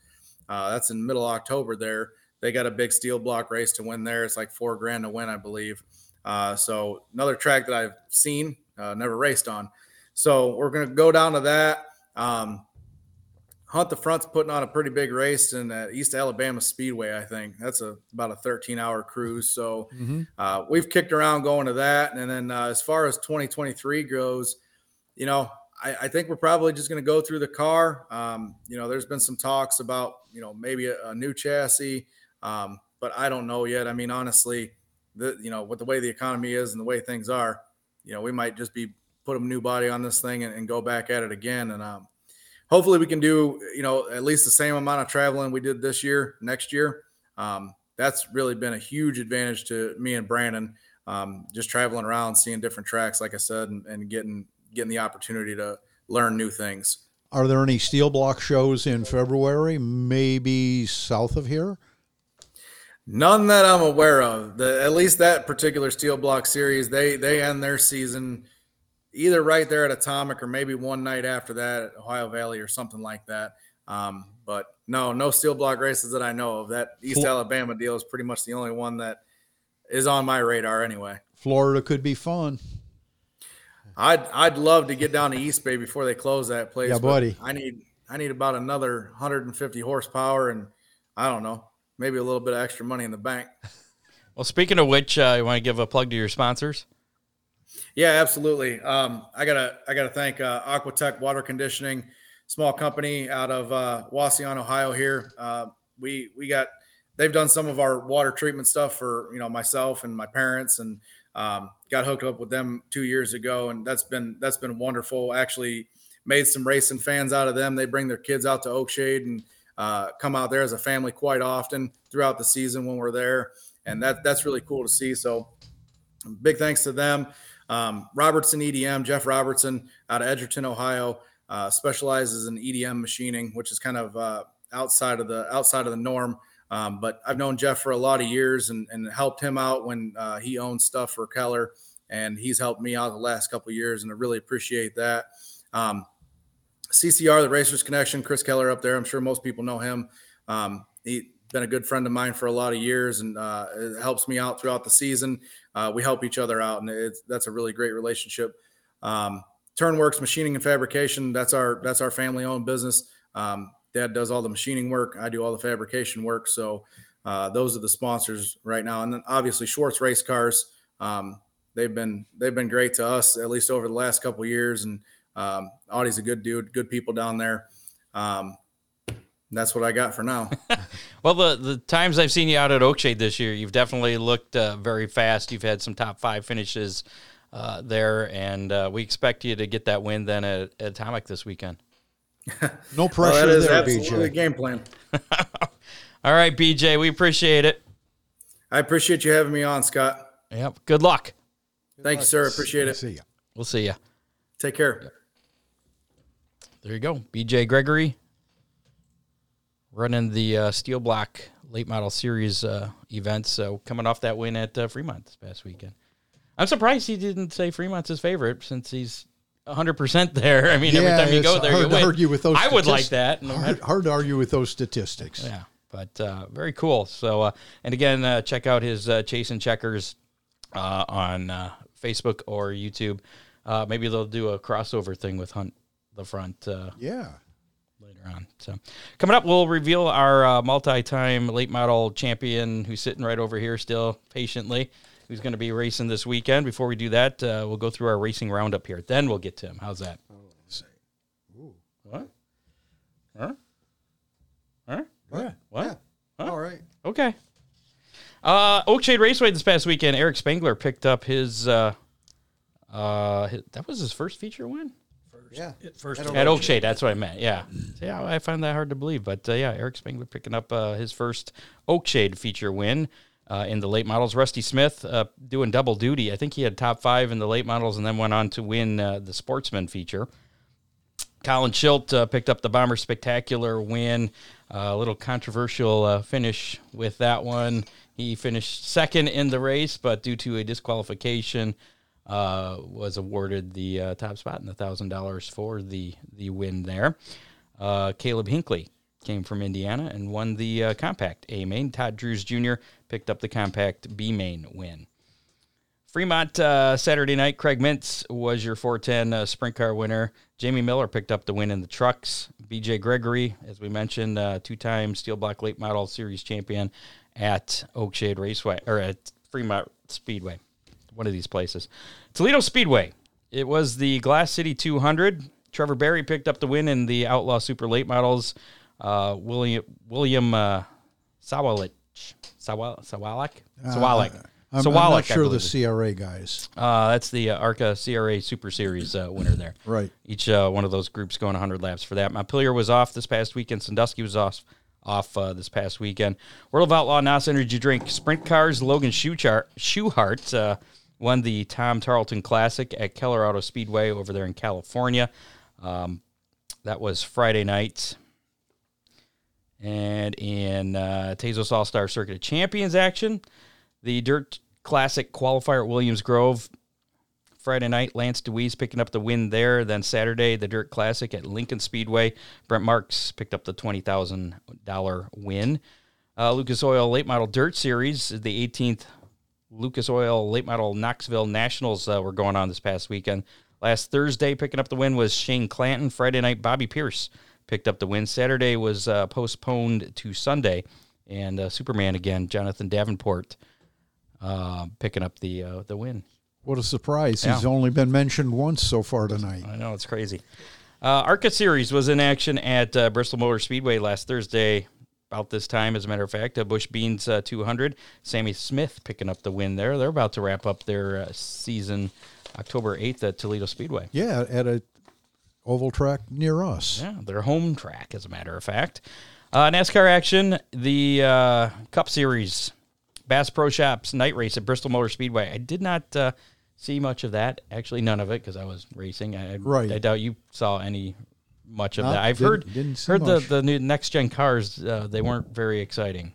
Speaker 6: Uh, that's in middle October. There, they got a big steel block race to win there. It's like four grand to win, I believe. Uh, so another track that I've seen, uh, never raced on. So we're going to go down to that. Um, Hunt the Front's putting on a pretty big race in uh, East Alabama Speedway. I think that's a about a 13 hour cruise. So mm-hmm. uh, we've kicked around going to that. And then uh, as far as 2023 goes, you know, I, I think we're probably just going to go through the car. Um, you know, there's been some talks about you know maybe a, a new chassis, um, but I don't know yet. I mean, honestly, the you know with the way the economy is and the way things are, you know, we might just be put a new body on this thing and, and go back at it again. And um, hopefully we can do, you know, at least the same amount of traveling we did this year, next year. Um, that's really been a huge advantage to me and Brandon. Um, just traveling around, seeing different tracks, like I said, and, and getting getting the opportunity to learn new things.
Speaker 3: Are there any steel block shows in February, maybe south of here?
Speaker 6: None that I'm aware of. The, at least that particular steel block series, they they end their season either right there at Atomic or maybe one night after that at Ohio Valley or something like that. Um, but no, no steel block races that I know of. That East cool. Alabama deal is pretty much the only one that is on my radar anyway.
Speaker 3: Florida could be fun.
Speaker 6: I'd I'd love to get down to East Bay before they close that place.
Speaker 3: Yeah, buddy.
Speaker 6: I need I need about another 150 horsepower and I don't know, maybe a little bit of extra money in the bank.
Speaker 2: Well, speaking of which, uh, you want to give a plug to your sponsors?
Speaker 6: Yeah, absolutely. Um, I gotta I gotta thank uh, Aquatech Water Conditioning, small company out of uh, Wauseon, Ohio. Here, uh, we we got they've done some of our water treatment stuff for you know myself and my parents, and um, got hooked up with them two years ago, and that's been that's been wonderful. Actually, made some racing fans out of them. They bring their kids out to Oakshade and uh, come out there as a family quite often throughout the season when we're there, and that that's really cool to see. So, big thanks to them. Um, Robertson EDM, Jeff Robertson out of Edgerton, Ohio, uh, specializes in EDM machining, which is kind of uh, outside of the outside of the norm. Um, but I've known Jeff for a lot of years and, and helped him out when uh, he owned stuff for Keller, and he's helped me out the last couple years, and I really appreciate that. Um, CCR, the Racers Connection, Chris Keller up there. I'm sure most people know him. Um, he's been a good friend of mine for a lot of years, and uh, helps me out throughout the season. Uh, we help each other out, and that's a really great relationship. Um, Turnworks Machining and Fabrication. That's our that's our family owned business. Um, Dad does all the machining work. I do all the fabrication work. So uh, those are the sponsors right now. And then obviously Schwartz Race Cars. Um, they've been they've been great to us at least over the last couple years. And um, Audie's a good dude, good people down there. Um, that's what I got for now.
Speaker 2: Well, the the times I've seen you out at Oakshade this year, you've definitely looked uh, very fast. You've had some top five finishes uh, there, and uh, we expect you to get that win then at, at Atomic this weekend.
Speaker 3: No
Speaker 6: Well,
Speaker 3: pressure
Speaker 6: that is
Speaker 3: there,
Speaker 6: absolutely the
Speaker 3: BJ.
Speaker 6: game plan.
Speaker 2: All right, BJ, we appreciate it.
Speaker 6: I appreciate you having me on, Scott.
Speaker 2: Yep. Good luck.
Speaker 6: Thank you, sir. Appreciate it.
Speaker 3: See you.
Speaker 2: We'll see you.
Speaker 6: Take care.
Speaker 2: There you go. BJ Gregory running the uh, Steel Block Late Model Series uh, events. So coming off that win at uh, Fremont this past weekend. I'm surprised he didn't say Fremont's his favorite since he's 100% there. I mean,
Speaker 3: Yeah,
Speaker 2: every time you go there,
Speaker 3: hard
Speaker 2: you
Speaker 3: to
Speaker 2: win.
Speaker 3: argue with those
Speaker 2: I would like that. No
Speaker 3: Hard, hard to argue with those statistics.
Speaker 2: yeah, but uh, very cool. So, uh, and again, uh, check out his uh, Chasin' Checkers uh, on uh, Facebook or YouTube. Uh, maybe they'll do a crossover thing with Hunt the front uh,
Speaker 3: Yeah.
Speaker 2: Later on. So, coming up, we'll reveal our uh, multi-time late model champion who's sitting right over here still patiently, who's going to be racing this weekend. Before we do that, uh, we'll go through our racing roundup here. Then we'll get to him. How's that? What? Huh? Huh?
Speaker 3: Yeah.
Speaker 2: What?
Speaker 5: All right.
Speaker 2: Okay. Uh, Oakshade Raceway this past weekend, Eric Spangler picked up his. Uh, uh, his- that was his first feature win
Speaker 5: Yeah.
Speaker 4: At first,
Speaker 5: At
Speaker 2: at Oakshade. That's what I meant. Yeah, yeah. I find that hard to believe, but uh, yeah, Eric Spangler picking up uh, his first Oakshade feature win uh, in the late models. Rusty Smith uh, doing double duty. I think he had top five in the late models, and then went on to win uh, the Sportsman feature. Colin Schilt uh, picked up the Bomber Spectacular win. Uh, a little controversial uh, finish with that one. He finished second in the race, but due to a disqualification, uh, was awarded the uh, top spot and the thousand dollars for the the win there. Uh, Caleb Hinkley came from Indiana and won the uh, compact A main. Todd Drews Jr. picked up the compact B main win. Fremont uh, Saturday night. Craig Mintz was your 410 uh, sprint car winner. Jamie Miller picked up the win in the trucks. BJ Gregory, as we mentioned, two-time Steel Block Late Model Series champion at Oakshade Raceway or at Fremont Speedway, one of these places. Toledo Speedway. It was the Glass City 200. Trevor Barry picked up the win in the Outlaw Super Late Models. Uh, William William uh, Sawalik Sawal Sawalek Sawalek.
Speaker 3: I'm, I'm not sure the. CRA guys.
Speaker 2: Uh, that's the uh, ARCA CRA Super Series uh, winner there.
Speaker 3: Right.
Speaker 2: Each uh, one of those groups going 100 laps for that. Montpelier was off this past weekend. Sandusky was off off uh, this past weekend. World of Outlaw NOS Energy Drink Sprint Cars. Logan Schuchart, Schuhart uh, won the Tom Tarlton Classic at Keller Auto Speedway over there in California. Um, that was Friday night. And in uh, Tezos All Star Circuit of Champions action, the Dirt Classic qualifier at Williams Grove Friday night, Lance Dewease picking up the win there. Then Saturday, the Dirt Classic at Lincoln Speedway. Brent Marks picked up the $20,000 win. Uh, Lucas Oil Late Model Dirt Series, the 18th Lucas Oil Late Model Knoxville Nationals uh, were going on this past weekend. Last Thursday, picking up the win was Shane Clanton. Friday night, Bobby Pierce picked up the win. Saturday was uh, postponed to Sunday. And uh, Superman again, Jonathan Davenport, uh, picking up the uh, the win.
Speaker 3: What a surprise. He's only been mentioned once so far tonight.
Speaker 2: I know it's crazy. Uh, ARCA Series was in action at uh, Bristol Motor Speedway last Thursday, about this time, as a matter of fact. Uh, Bush Beans uh, 200, Sammy Smith picking up the win there. They're about to wrap up their uh, season October 8th at Toledo Speedway.
Speaker 3: Yeah, at a oval track near us.
Speaker 2: Yeah, their home track, as a matter of fact. Uh, NASCAR action, the uh, Cup Series, Bass Pro Shops night race at Bristol Motor Speedway. I did not uh, see much of that. Actually, none of it because I was racing. I,
Speaker 3: Right.
Speaker 2: I doubt you saw any much of
Speaker 3: Not-
Speaker 2: that. I've
Speaker 3: didn't-
Speaker 2: heard
Speaker 3: didn't
Speaker 2: heard the,
Speaker 3: much.
Speaker 2: the new next gen cars. Uh, they weren't very exciting.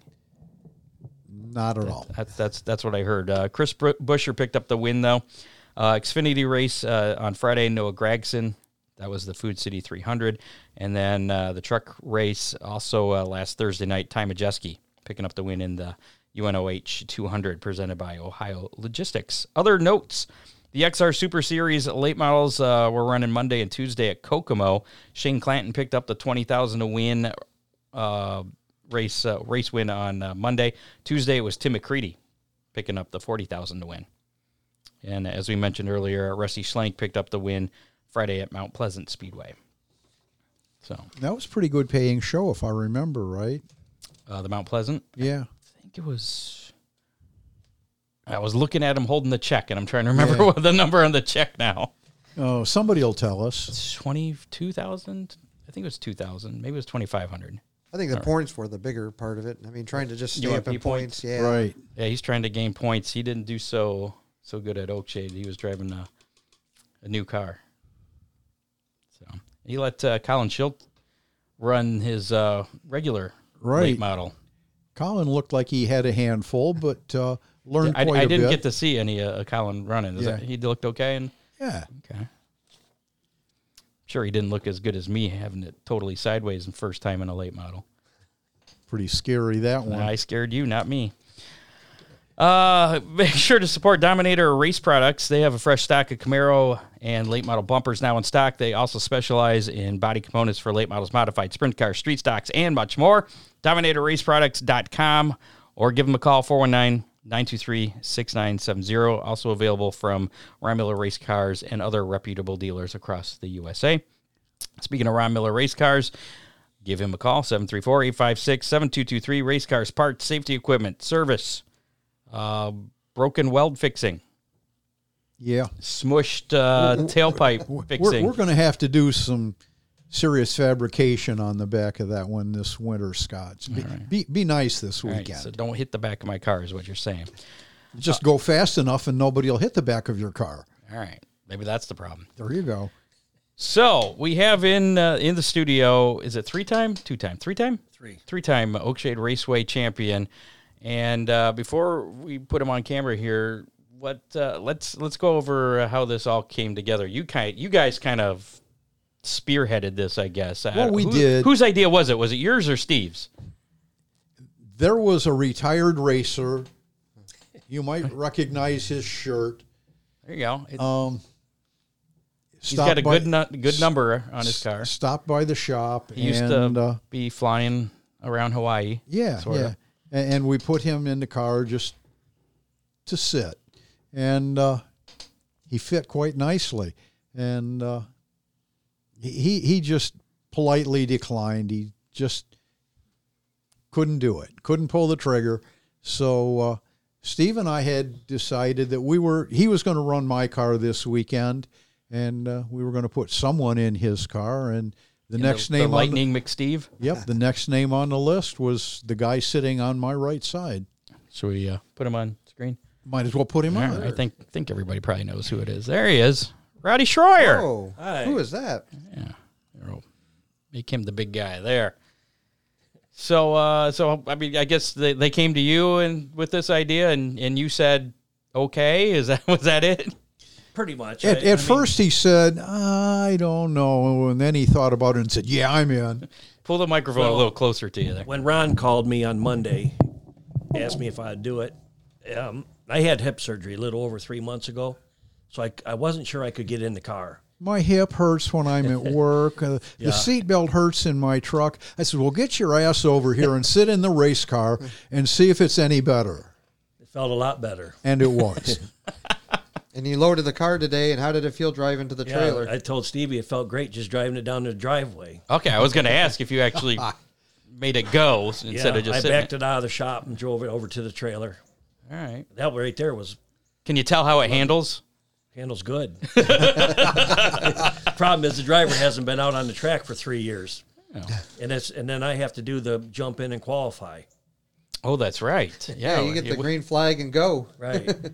Speaker 3: Not at all.
Speaker 2: That's that's that's what I heard. Uh, Chris Buescher picked up the win though. Uh, Xfinity race uh, on Friday. Noah Gragson. That was the Food City 300, and then uh, the truck race also uh, last Thursday night. Ty Majeski picking up the win in the UNOH 200 presented by Ohio Logistics. Other notes. The XR Super Series late models uh, were running Monday and Tuesday at Kokomo. Shane Clanton picked up the 20,000 to win uh, race uh, race win on uh, Monday. Tuesday it was Tim McCreadie picking up the forty thousand to win. And as we mentioned earlier, Rusty Schlenk picked up the win Friday at Mount Pleasant Speedway. So
Speaker 3: That was a pretty good paying show, if I remember right.
Speaker 2: uh, the Mount Pleasant,
Speaker 3: Yeah.
Speaker 2: I think it was. I was looking at him holding the check, and I'm trying to remember
Speaker 3: Yeah.
Speaker 2: what the number on the check now.
Speaker 3: Oh, somebody will tell us.
Speaker 2: Twenty two thousand. I think it was two thousand. Maybe it was twenty five hundred.
Speaker 5: I think the points were the bigger part of it. I mean, trying to just
Speaker 2: You
Speaker 5: stay
Speaker 2: want
Speaker 5: up in
Speaker 2: points?
Speaker 5: points. Yeah.
Speaker 3: Right.
Speaker 2: Yeah, he's trying to gain points. He didn't do so so good at Oakshade. He was driving a, a new car. So he let uh, Colin Schilt run his uh, regular
Speaker 3: Right.
Speaker 2: late model.
Speaker 3: Colin looked like he had a handful, but uh, learned
Speaker 2: I,
Speaker 3: quite
Speaker 2: I
Speaker 3: a
Speaker 2: didn't
Speaker 3: bit.
Speaker 2: get to see any uh, Colin running. Is
Speaker 3: Yeah.
Speaker 2: that, he looked okay, and
Speaker 3: yeah.
Speaker 2: okay. Sure, he didn't look as good as me having it totally sideways and first time in a late model.
Speaker 3: Pretty scary, that one.
Speaker 2: I scared you, not me. Uh, make sure to support Dominator Race Products. They have a fresh stock of Camaro and late model bumpers now in stock. They also specialize in body components for late models, modified sprint cars, street stocks, and much more. DominatorRaceProducts.com or give them a call 419 923 6970. Also available from Ron Miller Race Cars and other reputable dealers across the USA. Speaking of Ron Miller Race Cars, give him a call 734 856 7223. Race Cars, parts, safety equipment, service, uh, broken weld fixing,
Speaker 3: yeah.
Speaker 2: smushed uh, tailpipe
Speaker 3: We're,
Speaker 2: fixing.
Speaker 3: we're going to have to do some serious fabrication on the back of that one this winter, Scott. Be, be, be nice this
Speaker 2: All right,
Speaker 3: weekend.
Speaker 2: so don't hit the back of my car, is what you're saying.
Speaker 3: Just go fast enough and nobody will hit the back of your car.
Speaker 2: All right, maybe that's the problem.
Speaker 3: There you go.
Speaker 2: So we have in uh, in the studio. Is it three time, two time, three time,
Speaker 4: Three.
Speaker 2: three time Oakshade Raceway champion. And uh, before we put him on camera here, what uh, let's let's go over how this all came together. You kind you guys kind of spearheaded this, I guess.
Speaker 3: Well, we
Speaker 2: who-
Speaker 3: did.
Speaker 2: Whose idea was it? Was it yours or Steve's?
Speaker 3: There was a retired racer. You might recognize his shirt.
Speaker 2: There you go. It-
Speaker 3: Um,
Speaker 2: he's got a good nu- good number on his car.
Speaker 3: Stopped by the shop.
Speaker 2: He used
Speaker 3: and,
Speaker 2: to
Speaker 3: uh,
Speaker 2: be flying around Hawaii.
Speaker 3: Yeah, yeah. And, and we put him in the car just to sit, and uh, he fit quite nicely. And uh, he he just politely declined. He just couldn't do it. Couldn't pull the trigger. So uh, Steve and I had decided that we were he was going to run my car this weekend, and uh, we were going to put someone in his car. And the next
Speaker 2: the,
Speaker 3: name
Speaker 2: the
Speaker 3: on the-
Speaker 2: Lightning McSteve.
Speaker 3: Yep, the next name on the list was the guy sitting on my right side.
Speaker 2: So we uh, put him on screen?
Speaker 3: Might as well put him
Speaker 2: All
Speaker 3: on.
Speaker 2: right, I think think everybody probably knows who it is. There he is, Rody Schroyer.
Speaker 5: Oh,
Speaker 4: Hi.
Speaker 5: who is that?
Speaker 2: Yeah, We'll make him the big guy there. So, uh, so I mean, I guess they, they came to you and with this idea, and, and you said, "Okay." Is that was that it?
Speaker 4: Pretty much.
Speaker 3: At,
Speaker 4: I-
Speaker 3: at
Speaker 4: I mean,
Speaker 3: first, he said, "I don't know," and then he thought about it and said, "Yeah, I'm in."
Speaker 2: Pull the microphone a little closer to you there.
Speaker 4: when Ron called me on Monday, asked me if I'd do it. Um, I had hip surgery a little over three months ago, so I, I wasn't sure I could get in the car.
Speaker 3: My hip hurts when I'm at work. Uh,
Speaker 4: Yeah.
Speaker 3: The seatbelt hurts in my truck. I said, "Well, get your ass over here and sit in the race car and see if it's any better."
Speaker 4: It felt a lot better.
Speaker 3: And it was.
Speaker 5: And you loaded the car today, and how did it feel driving to the
Speaker 4: Yeah,
Speaker 5: trailer?
Speaker 4: I told Stevie it felt great just driving it down the driveway.
Speaker 2: Okay, I was going to ask if you actually made it go instead
Speaker 4: yeah,
Speaker 2: of just
Speaker 4: I
Speaker 2: sitting.
Speaker 4: backed it out of the shop and drove it over to the trailer.
Speaker 2: All right.
Speaker 4: That right there was
Speaker 2: Can you tell how it handles?
Speaker 4: Handles good. Problem is the driver hasn't been out on the track for three years, and it's and then I have to do the jump in and qualify.
Speaker 2: Oh, that's right. Yeah,
Speaker 5: Yeah, you get
Speaker 2: it
Speaker 5: the
Speaker 2: w-
Speaker 5: green flag and go.
Speaker 4: Right.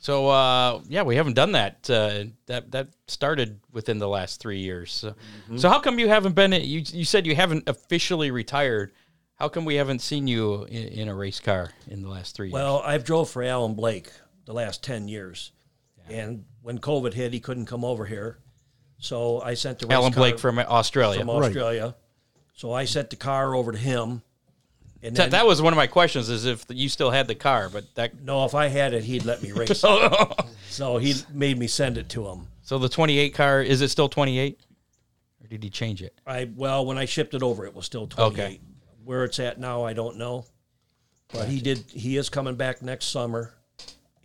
Speaker 2: So uh, yeah, we haven't done that. Uh, that that started within the last three years. So,
Speaker 4: Mm-hmm.
Speaker 2: so how come you haven't been? You you said you haven't officially retired. How come we haven't seen you in, in a race car in the last three years?
Speaker 4: Well, I've drove for Alan Blake the last ten years, and when COVID hit, he couldn't come over here, so I sent the race
Speaker 2: Alan
Speaker 4: car
Speaker 2: Blake from Australia.
Speaker 4: from Australia. So I sent the car over to him, and
Speaker 2: That,
Speaker 4: then
Speaker 2: that was one of my questions: is if you still had the car, but that.
Speaker 4: no, if I had it, he'd let me race. it. so he made me send it to him.
Speaker 2: So the 28 car is it still 28, or did he change it?
Speaker 4: I well, when I shipped it over, it was still twenty eight.
Speaker 2: Okay.
Speaker 4: Where it's at now, I don't know. But he did. He is coming back next summer,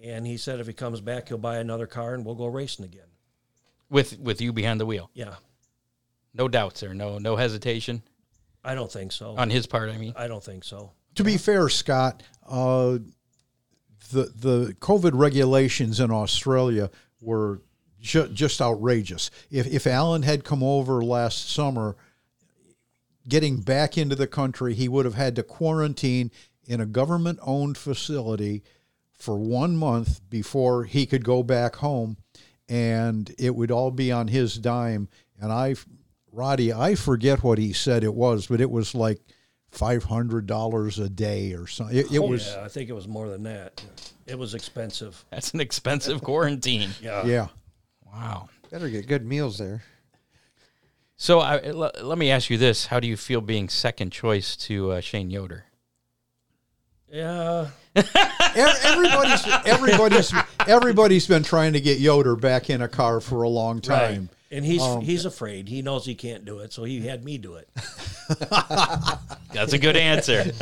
Speaker 4: and he said if he comes back, he'll buy another car and we'll go racing again.
Speaker 2: With with you behind the wheel,
Speaker 4: Yeah,
Speaker 2: no doubts there, no no hesitation
Speaker 4: I don't think so.
Speaker 2: on his part. I mean,
Speaker 4: I don't think so.
Speaker 3: To be fair, Scott, uh, the the COVID regulations in Australia were ju- just outrageous. If if Alan had come over last summer, getting back into the country, he would have had to quarantine in a government owned facility for one month before he could go back home, and it would all be on his dime. And I, Rody, I forget what he said it was, but it was like five hundred dollars a day or something. It, it was
Speaker 4: yeah, I think it was more than that. It was expensive.
Speaker 2: that's an expensive quarantine.
Speaker 4: Yeah.
Speaker 3: yeah.
Speaker 2: Wow.
Speaker 5: Better get good meals there.
Speaker 2: So I, l- let me ask you this: How do you feel being second choice to uh, Shane Yoder?
Speaker 4: Yeah.
Speaker 3: Everybody's everybody's everybody's been trying to get Yoder back in a car for a long
Speaker 4: Right.
Speaker 3: time.
Speaker 4: And he's he's afraid. He knows he can't do it, so he had me do it.
Speaker 2: That's a good answer.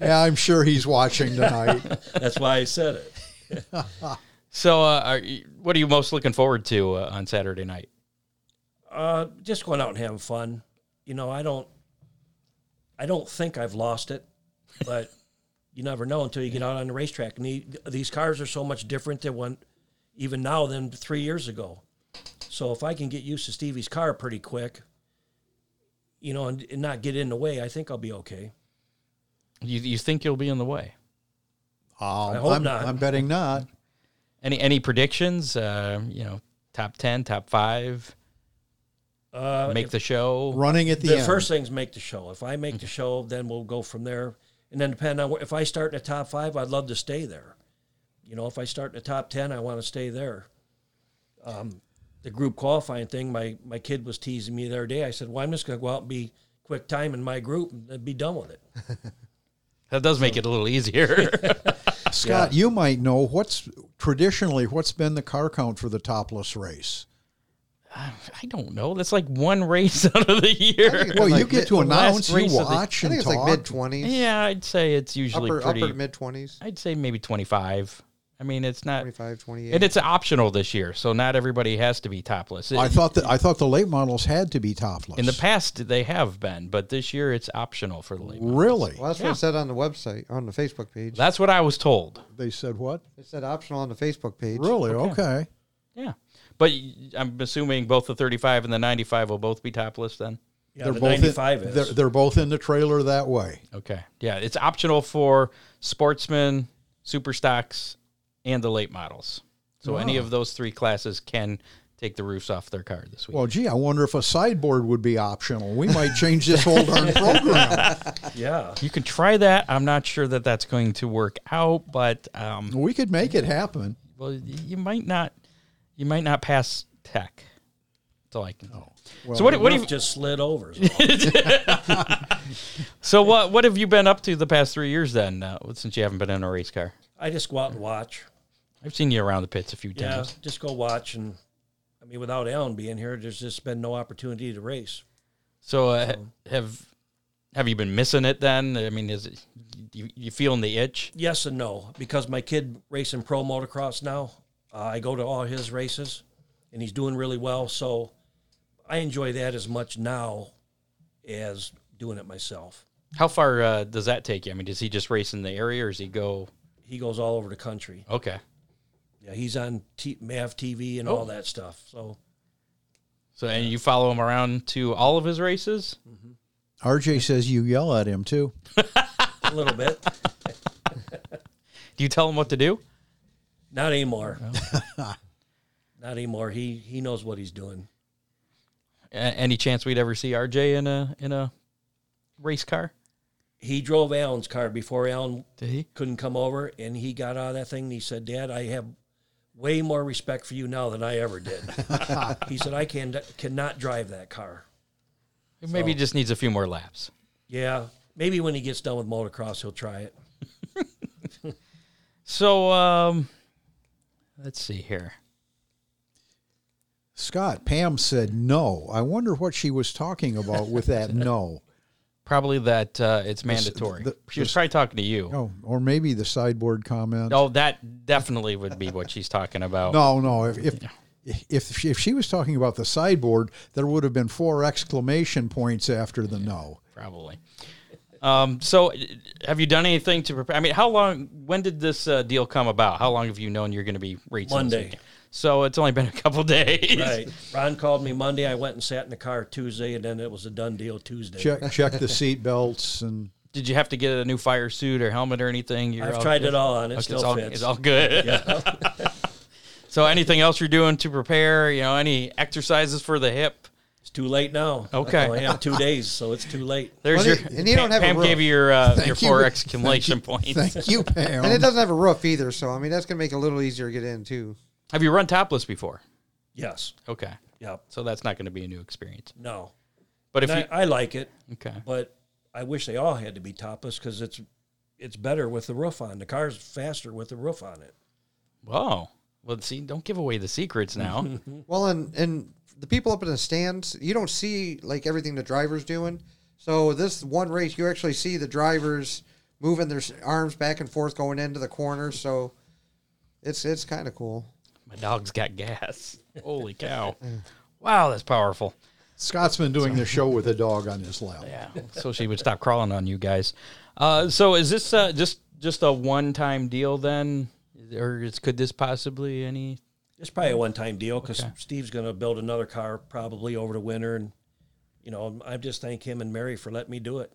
Speaker 3: Yeah, I'm sure he's watching tonight.
Speaker 4: That's why I said it.
Speaker 2: so, uh, are you, what are you most looking forward to uh, on Saturday night?
Speaker 4: Uh, just going out and having fun. You know, I don't, I don't think I've lost it, but you never know until you get out on the racetrack. And the, these cars are so much different than when, even now than three years ago. So if I can get used to Stevie's car pretty quick, you know, and, and not get in the way, I think I'll be okay.
Speaker 2: You, you think you'll be in the way?
Speaker 3: Um,
Speaker 4: hope
Speaker 3: I'm,
Speaker 4: not.
Speaker 3: I'm betting not.
Speaker 2: Any any predictions? Uh, you know, top ten, top five,
Speaker 4: Uh,
Speaker 2: make
Speaker 4: if-
Speaker 2: the show.
Speaker 3: Running at the,
Speaker 4: the
Speaker 3: end.
Speaker 4: first thing's make the show. If I make the show, then we'll go from there. And then depending on where, if I start in the top five, I'd love to stay there. You know, if I start in the top ten, I want to stay there. Um, the group qualifying thing, my my kid was teasing me the other day. I said, "Well, I'm just going to go out and be quick time in my group and be done with it."
Speaker 2: That does make it a little easier.
Speaker 3: Scott, you might know what's traditionally what's been the car count for the topless race.
Speaker 2: I don't know. That's like one race out of the year.
Speaker 3: Well,
Speaker 5: like
Speaker 3: you get to announce, you
Speaker 2: race of the-
Speaker 3: watch,
Speaker 5: I think it's
Speaker 3: talk.
Speaker 5: like mid twenties.
Speaker 2: Yeah, I'd say it's usually
Speaker 5: upper
Speaker 2: pretty.
Speaker 5: mid twenties.
Speaker 2: I'd say maybe twenty five. I mean, it's not.
Speaker 5: 25, 28.
Speaker 2: And it's optional this year, so not everybody has to be topless.
Speaker 3: I thought that I thought the late models had to be topless.
Speaker 2: in the past they have been, but this year it's optional for the late. model.
Speaker 3: really?
Speaker 5: Well, that's what it said on the website, on the Facebook page.
Speaker 2: That's what I was told.
Speaker 3: They said what?
Speaker 5: They said optional on the Facebook page.
Speaker 3: Really? Okay.
Speaker 2: Yeah, but I'm assuming both the 35 and the 95 will both be topless then.
Speaker 4: Yeah,
Speaker 3: they're
Speaker 4: the
Speaker 3: both
Speaker 4: 95
Speaker 3: in,
Speaker 4: is.
Speaker 3: they're, they're both in the trailer that way.
Speaker 2: Okay, yeah, it's optional for sportsmen, super stocks, and the late models. So any of those three classes can take the roofs off their car this week.
Speaker 3: Well, gee, I wonder if a sideboard would be optional. We might change this whole darn program.
Speaker 4: yeah.
Speaker 2: you can try that. I'm not sure that that's going to work out, but um,
Speaker 3: We could make it happen.
Speaker 2: well, you might not. You might not pass tech. That's all I can. so what? What have
Speaker 4: just slid over.
Speaker 2: so what? What have you been up to the past three years then? Uh, since you haven't been in a race car,
Speaker 4: I just go out and watch.
Speaker 2: I've seen you around the pits a few
Speaker 4: Yeah,
Speaker 2: times.
Speaker 4: just go watch. And I mean, without Alan being here, there's just been no opportunity to race.
Speaker 2: So uh, have have you been missing it then? I mean, is it you, you feeling the itch?
Speaker 4: Yes and no, because my kid racing pro motocross now. Uh, I go to all his races, and he's doing really well. So I enjoy that as much now as doing it myself.
Speaker 2: How far uh, does that take you? I mean, does he just race in the area, or does he go?
Speaker 4: He goes all over the country.
Speaker 2: Okay,
Speaker 4: Yeah, he's on T- MAV TV and all that stuff. So
Speaker 2: So and you follow him around to all of his races?
Speaker 3: RJ says you yell at him too.
Speaker 4: a little bit.
Speaker 2: Do you tell him what to do?
Speaker 4: Not anymore. Not anymore. He he knows what he's doing.
Speaker 2: A- any chance we'd ever see RJ in a in a race car?
Speaker 4: He drove Alan's car before Alan
Speaker 2: Did he?
Speaker 4: couldn't come over, and he got out of that thing. and He said, "Dad, I have way more respect for you now than I ever did." he said, "I can cannot drive that car."
Speaker 2: Maybe he just needs a few more laps.
Speaker 4: Yeah, maybe when he gets done with motocross, he'll try it.
Speaker 2: So um let's see here.
Speaker 3: Scott, Pam said no. I wonder what she was talking about with that no.
Speaker 2: Probably that uh, it's mandatory.
Speaker 3: the-
Speaker 2: she was
Speaker 3: this-
Speaker 2: probably talking to you.
Speaker 3: Oh, or maybe the sideboard comment.
Speaker 2: Oh, that definitely would be what she's talking about.
Speaker 3: No, no. If if if she, if she was talking about the sideboard, there would have been four exclamation points after the no.
Speaker 2: Probably. Um, so, have you done anything to prepare? I mean, how long? When did this uh, deal come about? How long have you known you're going to be racing?
Speaker 4: Monday.
Speaker 2: So it's only been a couple days.
Speaker 4: Right. Ron called me Monday. I went and sat in the car Tuesday, and then it was a done deal Tuesday.
Speaker 3: Check check the seat belts and
Speaker 2: Did you have to get a new fire suit or helmet or anything? You're
Speaker 4: I've
Speaker 2: all
Speaker 4: tried
Speaker 2: good?
Speaker 4: it all on. It
Speaker 2: Okay,
Speaker 4: still
Speaker 2: it's all,
Speaker 4: fits.
Speaker 2: it's all good. so, anything else you're doing to prepare? You know, any exercises for the hip?
Speaker 4: It's too late now.
Speaker 2: Okay.
Speaker 4: I only have two days, so it's too late.
Speaker 2: There's
Speaker 5: Well,
Speaker 2: your.
Speaker 5: and you don't have a
Speaker 2: Pam
Speaker 5: roof.
Speaker 2: gave you your uh, your
Speaker 3: you.
Speaker 2: four exclamation points.
Speaker 3: Thank you, Pam.
Speaker 5: And it doesn't have a roof either, so I mean that's gonna make it a little easier to get in too.
Speaker 2: Have you run topless before?
Speaker 4: Yes.
Speaker 2: Okay,
Speaker 4: Yep.
Speaker 2: so that's not going to be a new experience.
Speaker 4: No.
Speaker 2: But if
Speaker 4: And
Speaker 2: you
Speaker 4: I, I like it,
Speaker 2: okay,
Speaker 4: but I wish they all had to be topless because it's it's better with the roof on. The car's faster with the roof on it.
Speaker 2: whoa. Well, see, don't give away the secrets now.
Speaker 5: Well, and and the people up in the stands, you don't see like everything the drivers doing. So this one race, you actually see the drivers moving their arms back and forth going into the corner. So it's it's kind of cool.
Speaker 2: My dog's got gas. Holy cow! Wow, that's powerful.
Speaker 3: Scott's been doing the show with a dog on his lap.
Speaker 2: Yeah, so she would stop crawling on you guys. Uh, so is this uh, just just a one time deal then, or is, could this possibly any?
Speaker 4: It's probably a one time deal because Steve's going to build another car probably over the winter, and you know I just thank him and Mary for letting me do it.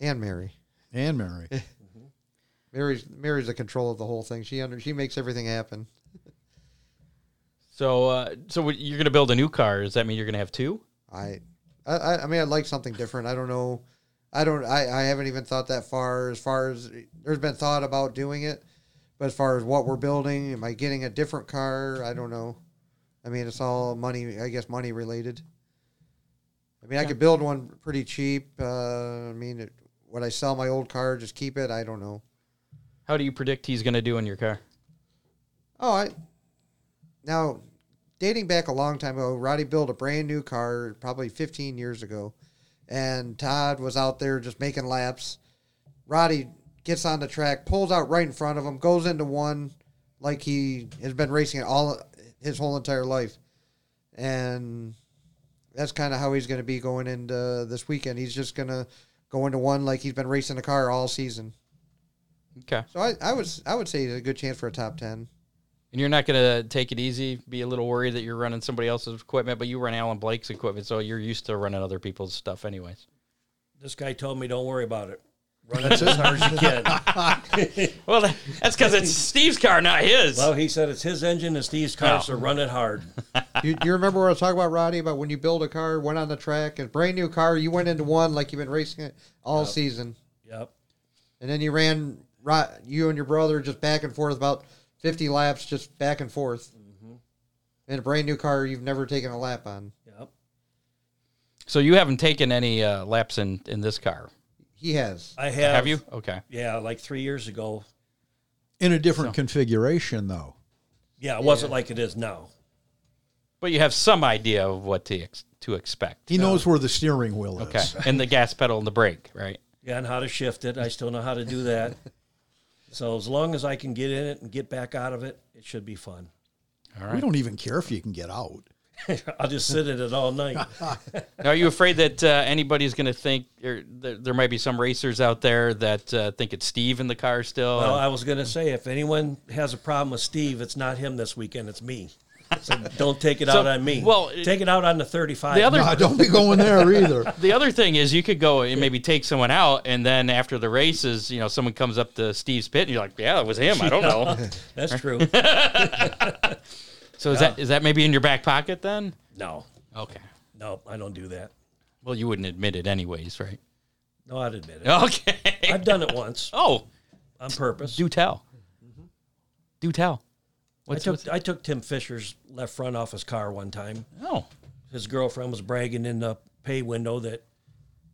Speaker 5: And Mary,
Speaker 3: And Mary.
Speaker 5: Mary's Mary's the control of the whole thing. She under she makes everything happen.
Speaker 2: So uh, so you're going to build a new car? Does that mean you're going to have two?
Speaker 5: I, I, I I mean, I'd like something different. I don't know. I don't. I, I haven't even thought that far. As far as there's been thought about doing it, but as far as what we're building, am I getting a different car? I don't know. I mean, it's all money. I guess money related. I mean, I could build one pretty cheap. Uh, I mean, it, would I sell my old car? Just keep it? I don't know.
Speaker 2: How do you predict he's going to do in your car?
Speaker 5: Oh, I now dating back a long time ago, Rody built a brand new car probably 15 years ago, and Todd was out there just making laps. Rody gets on the track, pulls out right in front of him, goes into one like he has been racing it all his whole entire life, and that's kind of how he's going to be going into this weekend. He's just going to go into one like he's been racing a car all season.
Speaker 2: Okay,
Speaker 5: So I, I was I would say a good chance for a top ten.
Speaker 2: and you're not going to take it easy, be a little worried that you're running somebody else's equipment, but you run Alan Blake's equipment, so you're used to running other people's stuff, anyways.
Speaker 4: This guy told me, "Don't worry about it. Run it as hard as you can."
Speaker 2: Well, that- that's because it's Steve's car, not his.
Speaker 4: well, he said it's his engine and Steve's car, so run it hard.
Speaker 5: You, do you remember what I was talking about, Rody? About when you build a car, went on the track, a brand new car, you went into one like you've been racing it all season,
Speaker 4: Yep.
Speaker 5: and then you ran, ri- you and your brother just back and forth about fifty laps, just back and forth, in a brand new car you've never taken a lap on.
Speaker 4: Yep.
Speaker 2: so you haven't taken any uh, laps in, in this car,
Speaker 5: He has.
Speaker 4: I have.
Speaker 2: have you? Okay.
Speaker 4: Yeah, like three years ago.
Speaker 3: In a different configuration, though.
Speaker 4: Yeah, it wasn't like it is now.
Speaker 2: But you have some idea of what to ex- to expect.
Speaker 3: He knows where the steering wheel is.
Speaker 2: Okay, and the gas pedal and the brake, right?
Speaker 4: Yeah, and how to shift it. I still know how to do that. so as long as I can get in it and get back out of it, it should be fun.
Speaker 2: All
Speaker 3: We don't even care if you can get out.
Speaker 4: I'll just sit in it all night.
Speaker 2: Are you afraid that uh, anybody's going to think or there, there might be some racers out there that uh, think it's Steve in the car still?
Speaker 4: Well, I was going to say, if anyone has a problem with Steve, it's not him this weekend, it's me. So don't take it
Speaker 2: So,
Speaker 4: out on me.
Speaker 2: well,
Speaker 4: take it out on the 35.
Speaker 2: the other
Speaker 3: No, don't be going there either.
Speaker 2: the other thing is you could go and maybe take someone out, and then after the races, you know, someone comes up to Steve's pit, and you're like, "Yeah, it was him." I don't know.
Speaker 4: That's true.
Speaker 2: So is that is that maybe in your back pocket then?
Speaker 4: no,
Speaker 2: Okay.
Speaker 4: no, I don't do that.
Speaker 2: Well, you wouldn't admit it anyways, right?
Speaker 4: No, I'd admit it.
Speaker 2: Okay.
Speaker 4: I've done it once
Speaker 2: Oh,
Speaker 4: on purpose.
Speaker 2: do tell. Do tell.
Speaker 4: I took I took Tim Fisher's left front off his car one time.
Speaker 2: Oh,
Speaker 4: His girlfriend was bragging in the pay window that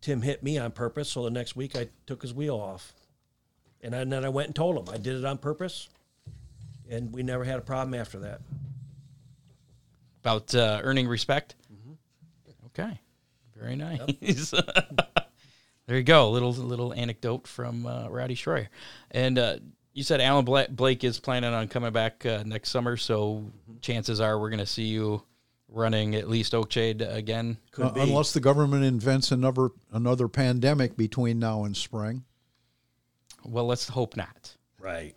Speaker 4: Tim hit me on purpose. So the next week I took his wheel off, and, I, and then I went and told him I did it on purpose, and we never had a problem after that.
Speaker 2: About uh, earning respect. Okay, very nice. there you go. A little little anecdote from uh, Rody Schroyer, and uh, you said Alan Bla- Blake is planning on coming back uh, next summer, so chances are we're going to see you running at least Oakshade again.
Speaker 4: Could
Speaker 3: Uh,
Speaker 4: be.
Speaker 3: unless the government invents another another pandemic between now and spring.
Speaker 2: Well, let's hope not.
Speaker 4: right.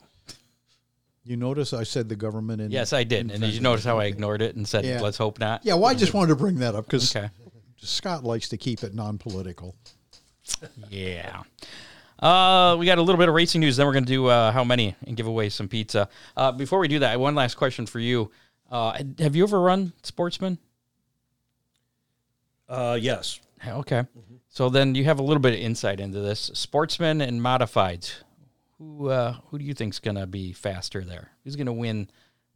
Speaker 3: You notice I said the government. In,
Speaker 2: Yes, I did. And did you notice how I ignored it and said,
Speaker 3: Yeah.
Speaker 2: "Let's hope not"?
Speaker 3: Yeah, well, I just wanted to bring that up because
Speaker 2: Okay.
Speaker 3: Scott likes to keep it non-political.
Speaker 2: Yeah. Uh, we got a little bit of racing news. Then we're going to do uh, how many and give away some pizza. Uh, before we do that, one last question for you. Uh, have you ever run Sportsman?
Speaker 4: Uh, yes.
Speaker 2: Okay. So then you have a little bit of insight into this. Sportsman and modifieds. Who uh, who do you think's going to be faster there? Who's going to win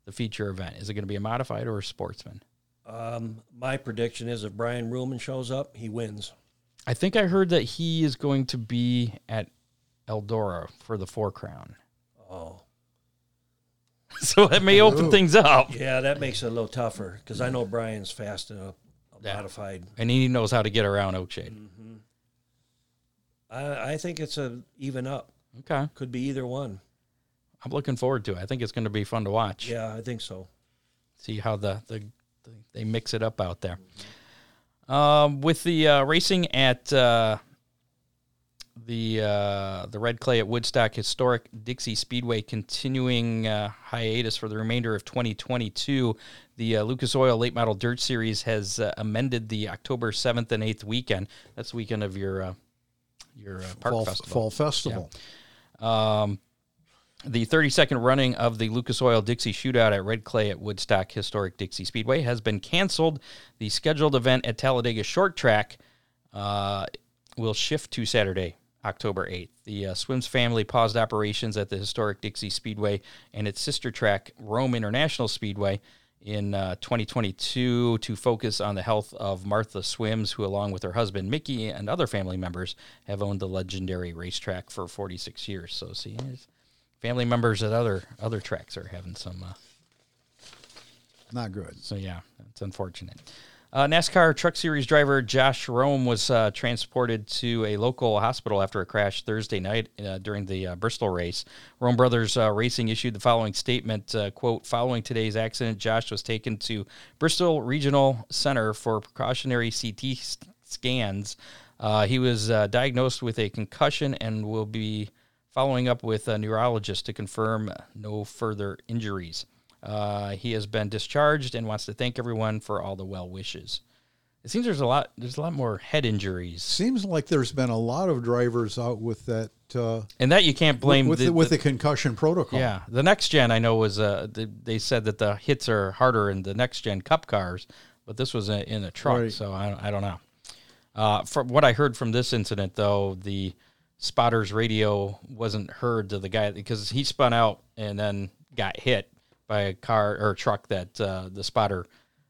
Speaker 2: the feature event? Is it going to be a modified or a sportsman?
Speaker 4: Um, my prediction is if Brian Ruhlman shows up, he wins.
Speaker 2: I think I heard that he is going to be at Eldora for the Four Crown.
Speaker 4: Oh,
Speaker 2: So that may open things up.
Speaker 4: yeah, that makes it a little tougher because I know Brian's fast in a, a
Speaker 2: Yeah.
Speaker 4: modified.
Speaker 2: And he knows how to get around Oakshade.
Speaker 4: I, I think it's a even up.
Speaker 2: Okay.
Speaker 4: Could be either one.
Speaker 2: I'm looking forward to it. I think it's going to be fun to watch.
Speaker 4: Yeah, I think so.
Speaker 2: See how the, the, the they mix it up out there. Um, with the uh, racing at uh, the uh, the red clay at Woodstock Historic Dixie Speedway continuing uh, hiatus for the remainder of 2022. The uh, Lucas Oil Late Model Dirt Series has uh, amended the October 7th and 8th weekend. That's the weekend of your uh, your uh, park
Speaker 3: fall
Speaker 2: festival.
Speaker 3: fall festival.
Speaker 2: Um, the 32nd running of the Lucas Oil Dixie Shootout at Red Clay at Woodstock Historic Dixie Speedway has been canceled. The scheduled event at Talladega Short Track uh, will shift to Saturday, October 8th. The uh, Swims family paused operations at the historic Dixie Speedway and its sister track, Rome International Speedway, in uh, 2022 to focus on the health of Martha Swims, who, along with her husband Mickey and other family members, have owned the legendary racetrack for 46 years. So, see, family members at other other tracks are having some. Uh,
Speaker 3: Not good.
Speaker 2: so yeah, it's unfortunate. Uh, NASCAR Truck Series driver Josh Reaume was uh, transported to a local hospital after a crash Thursday night uh, during the uh, Bristol race. Reaume Brothers uh, Racing issued the following statement: uh, "Quote: Following today's accident, Josh was taken to Bristol Regional Center for precautionary CT scans. He was diagnosed with a concussion and will be following up with a neurologist to confirm no further injuries." Uh, he has been discharged and wants to thank everyone for all the well wishes. It seems there's a lot there's a lot more head injuries,
Speaker 3: Seems like there's been a lot of drivers out with that uh,
Speaker 2: and that you can't blame
Speaker 3: with
Speaker 2: the,
Speaker 3: the, with
Speaker 2: the-
Speaker 3: the concussion protocol.
Speaker 2: yeah the next gen. I know was uh they, they said that the hits are harder in the next gen Cup cars, but this was a, in a truck,
Speaker 3: Right.
Speaker 2: so I I don't know. Uh, from what I heard from this incident, though, the spotter's radio wasn't heard to the guy because he spun out and then got hit by a car or truck that uh, the spotter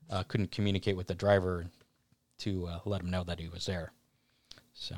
Speaker 2: uh, couldn't communicate with the driver to uh, let him know that he was there. So,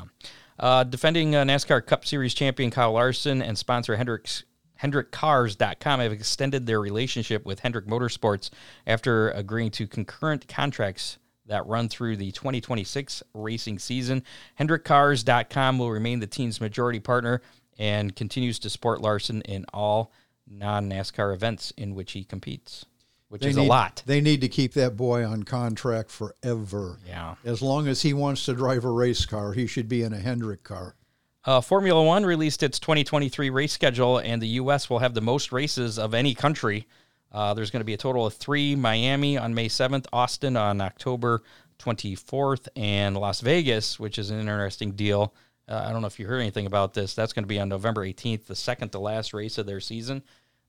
Speaker 2: uh, defending uh, NASCAR Cup Series champion Kyle Larson and sponsor Hendricks. HendrickCars.com have extended their relationship with Hendrick Motorsports after agreeing to concurrent contracts that run through the 2026 racing season. HendrickCars.com will remain the team's majority partner and continues to support Larson in all non NASCAR events in which he competes. which
Speaker 3: They
Speaker 2: is
Speaker 3: need,
Speaker 2: a lot.
Speaker 3: They need to keep that boy on contract forever.
Speaker 2: Yeah.
Speaker 3: As long as he wants to drive a race car, he should be in a Hendrick car.
Speaker 2: Uh, Formula One released its 2023 race schedule, and the U.S. will have the most races of any country. Uh, there's going to be a total of three Miami on May 7th, Austin on October 24th, and Las Vegas, which is an interesting deal. Uh, I don't know if you heard anything about this. That's going to be on November 18th, the second to last race of their season.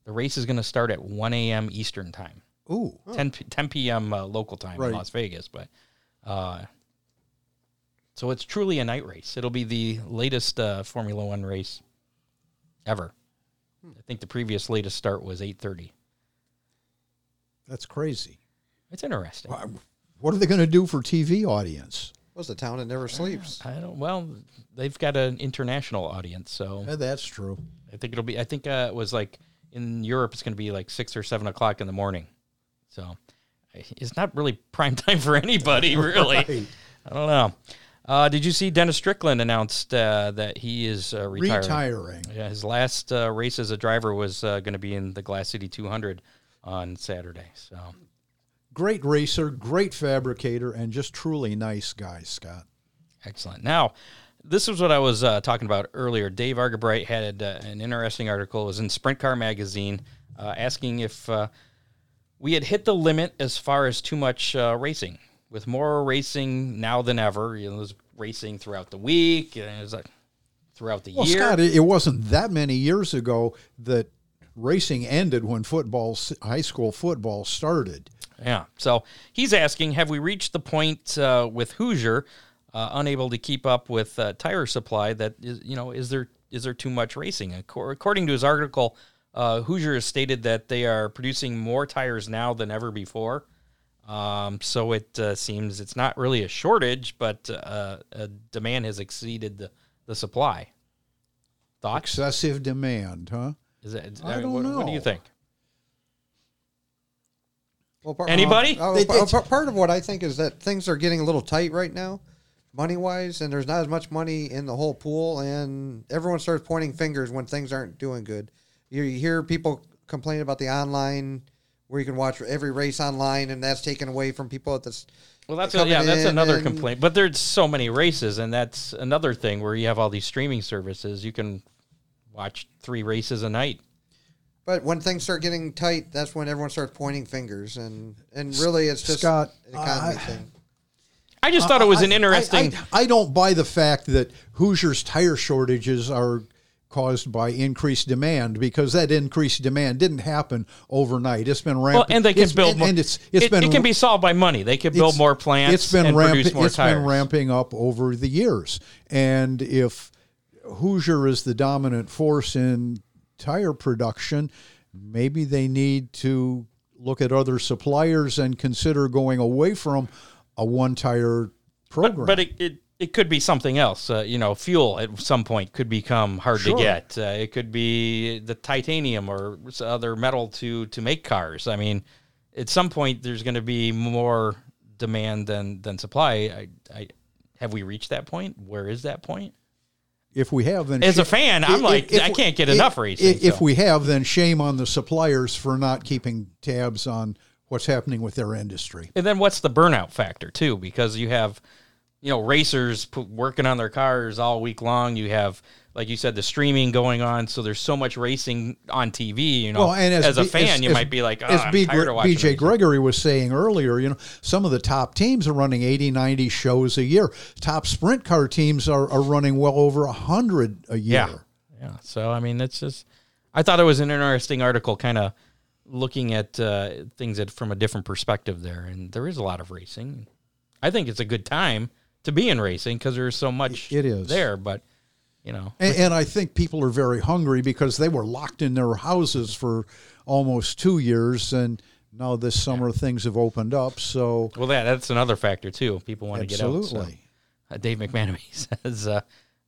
Speaker 2: The race is going to start at 1 a.m. Eastern Time,
Speaker 3: Ooh,
Speaker 2: 10, p- 10 p.m. Uh, local time
Speaker 3: Right.
Speaker 2: in Las Vegas. But uh, so it's truly a night race. It'll be the latest uh, Formula One race ever. I think the previous latest start was 8:30.
Speaker 3: that's crazy.
Speaker 2: It's interesting.
Speaker 3: What are they going to do for TV audience?
Speaker 5: Was the town that never sleeps?
Speaker 2: I don't. Well, they've got an international audience, so
Speaker 3: Eh, that's true.
Speaker 2: I think it'll be. I think uh, it was like in Europe, it's going to be like six or seven o'clock in the morning. So it's not really prime time for anybody, really.
Speaker 3: Right.
Speaker 2: I don't know. Uh, did you see Dennis Strickland announced uh, that he is uh, retiring?
Speaker 3: Retiring.
Speaker 2: Yeah, his last uh, race as a driver was uh, going to be in the Glass City 200 on Saturday. So
Speaker 3: Great racer, great fabricator, and just truly nice guy, Scott.
Speaker 2: excellent. Now, this is what I was uh, talking about earlier. Dave Argabright had uh, an interesting article. It was in Sprint Car Magazine, uh, asking if uh, we had hit the limit as far as too much uh, racing. With more racing now than ever, you know, there's racing throughout the week, and there's like throughout the
Speaker 3: Well,
Speaker 2: year.
Speaker 3: Scott, it, it wasn't that many years ago that racing ended when football, high school football started.
Speaker 2: Yeah. So he's asking, have we reached the point uh, with Hoosier, uh, unable to keep up with uh, tire supply? That is, you know, is there is there too much racing? According to his article, uh, Hoosier has stated that they are producing more tires now than ever before. Um, so it uh, seems it's not really a shortage, but uh, demand has exceeded the, the supply. Thoughts?
Speaker 3: Excessive demand, huh?
Speaker 2: Is that,
Speaker 3: I don't
Speaker 2: what, what do you think?
Speaker 5: Well, part,
Speaker 2: Anybody?
Speaker 5: uh, uh,
Speaker 3: It-
Speaker 5: pa- part of what I think is that things are getting a little tight right now, money wise, and there's not as much money in the whole pool, and everyone starts pointing fingers when things aren't doing good. You, you hear people complain about the online where you can watch every race online, and that's taken away from people at this.
Speaker 2: Well, that's a, yeah, that's another
Speaker 5: and-
Speaker 2: complaint. But there's so many races, and that's another thing where you have all these streaming services. You can watch three races a night.
Speaker 5: But when things start getting tight, that's when everyone starts pointing fingers, and and really it's just
Speaker 3: Scott,
Speaker 5: an economy
Speaker 3: I-
Speaker 5: thing.
Speaker 2: I just thought it was an
Speaker 3: I- I-
Speaker 2: interesting.
Speaker 3: I, I don't buy the fact that Hoosiers tire shortages are caused by increased demand because that increased demand didn't happen overnight. It's been rampant.
Speaker 2: well, and they can
Speaker 3: it's,
Speaker 2: build
Speaker 3: and,
Speaker 2: more.
Speaker 3: and it's it's
Speaker 2: it,
Speaker 3: been
Speaker 2: it can be solved by money. They can build more plants.
Speaker 3: It's been
Speaker 2: and
Speaker 3: ramping.
Speaker 2: produce more
Speaker 3: It's
Speaker 2: tires.
Speaker 3: been ramping up over the years, and if Hoosier is the dominant force in tire production, maybe they need to look at other suppliers and consider going away from a one tire program.
Speaker 2: But, but it, it it could be something else. Uh, you know, fuel at some point could become hard
Speaker 3: Sure.
Speaker 2: to get. Uh, it could be the titanium or other metal to to make cars. I mean, at some point there's going to be more demand than than supply. I, I have we reached that point? Where is that point?
Speaker 3: If we have, then
Speaker 2: As a fan, I'm like, I can't get enough racing,
Speaker 3: If, if we have, then shame on the suppliers for not keeping tabs on what's happening with their industry.
Speaker 2: And then what's the burnout factor too? Because you have, you know, racers p- working on their cars all week long. You have, like you said, the streaming going on. So there's so much racing on TV. You know,
Speaker 3: Well, and as,
Speaker 2: as, a
Speaker 3: B-
Speaker 2: fan,
Speaker 3: as-
Speaker 2: you
Speaker 3: as-
Speaker 2: might be like, oh,
Speaker 3: as B-
Speaker 2: tired of watching.
Speaker 3: BJ
Speaker 2: racing."
Speaker 3: Gregory was saying earlier, you know, some of the top teams are running 80, 90 shows a year. Top sprint car teams are, are running well over 100 a year.
Speaker 2: Yeah, yeah. So I mean, it's just. I thought it was an interesting article, kind of looking at uh, things at, from a different perspective there, and there is a lot of racing. I think it's a good time to be in racing because there's so much
Speaker 3: It is.
Speaker 2: there, but you know,
Speaker 3: And, and I think people are very hungry because they were locked in their houses for almost two years, and now this summer things have opened up. So
Speaker 2: well, that that's another factor too. People want to get out. so.
Speaker 3: absolutely,
Speaker 2: Uh, Dave McManamy says uh,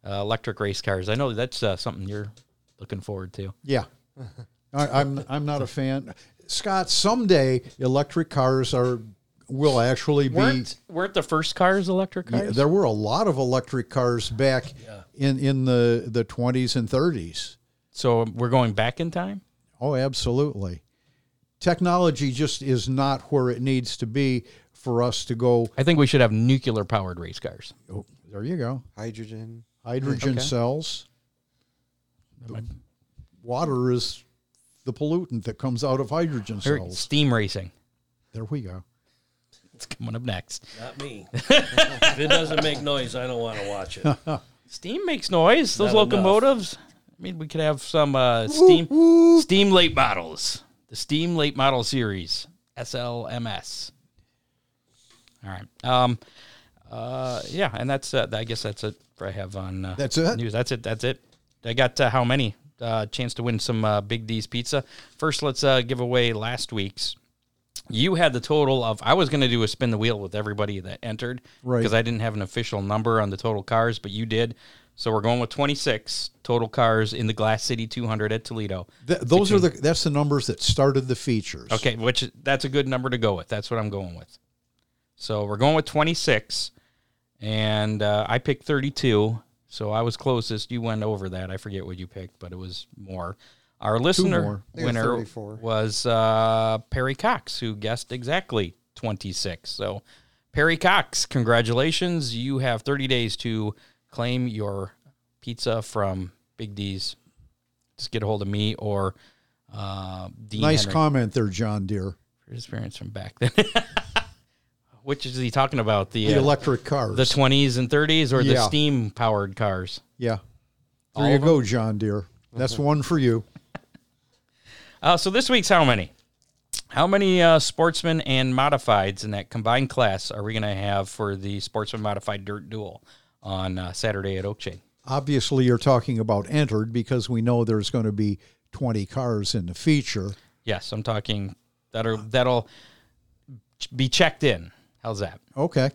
Speaker 2: uh, electric race cars. I know that's uh, something you're looking forward to.
Speaker 3: yeah. I, I'm I'm not a fan. Scott, someday electric cars are will actually be.
Speaker 2: Weren't weren't the first cars electric
Speaker 3: Yeah,
Speaker 2: cars?
Speaker 3: there were a lot of electric cars back in, in the, the 20s and 30s.
Speaker 2: so um, we're going back in time.
Speaker 3: Oh, absolutely. technology just is not where it needs to be for us to go.
Speaker 2: I think we should have nuclear powered race cars.
Speaker 3: Oh, there you go.
Speaker 5: Hydrogen.
Speaker 3: Hydrogen
Speaker 2: Okay.
Speaker 3: cells. Water is the pollutant that comes out of hydrogen cells.
Speaker 2: steam racing.
Speaker 3: There we go.
Speaker 2: It's coming up next.
Speaker 4: Not me. if it doesn't make noise, I don't want to watch it.
Speaker 2: Steam makes noise. Those
Speaker 4: Not enough.
Speaker 2: locomotives. I mean, we could have some uh, steam steam late models. The Steam Late Model Series SLMS. All right. Um. Uh. Yeah, and that's. Uh, I guess that's it. For I have on. Uh,
Speaker 3: That's it?
Speaker 2: News. That's it. That's it. I got uh, how many? Uh, chance to win some uh, Big D's pizza. First, let's uh, give away last week's. You had the total of. I was going to do a spin the wheel with everybody that entered,
Speaker 3: Right.
Speaker 2: Because I didn't have an official number on the total cars, but you did. So we're going with 26 total cars in the Glass City 200 at Toledo.
Speaker 3: Th- those are the that's the numbers that started the features.
Speaker 2: Okay, which that's a good number to go with. That's what I'm going with. So we're going with 26, and uh, I picked 32. So I was closest. You went over that. I forget what you picked, but it was more. Our listener
Speaker 3: more.
Speaker 5: I think it was
Speaker 2: winner was uh, Perry Cox, who guessed exactly 26. So Perry Cox, congratulations! You have 30 days to claim your pizza from Big D's. Just get a hold of me or uh, Dean
Speaker 3: Nice
Speaker 2: Henry
Speaker 3: comment there, John Deere.
Speaker 2: for his experience from back then. Which is he talking about? The
Speaker 3: The
Speaker 2: uh,
Speaker 3: electric cars.
Speaker 2: the twenties and thirties or the steam powered cars?
Speaker 3: yeah.
Speaker 2: All
Speaker 3: There you
Speaker 2: of
Speaker 3: go, John Deere. That's
Speaker 2: Mm-hmm.
Speaker 3: one for you.
Speaker 2: Uh, so this week's how many? How many uh, sportsmen and modifieds in that combined class are we going to have for the sportsman modified dirt duel on uh, Saturday at Oakshade?
Speaker 3: Obviously, you're talking about entered because we know there's going to be 20 cars in the feature.
Speaker 2: Yes, I'm talking that'll that'll be checked in. How's that?
Speaker 3: Okay.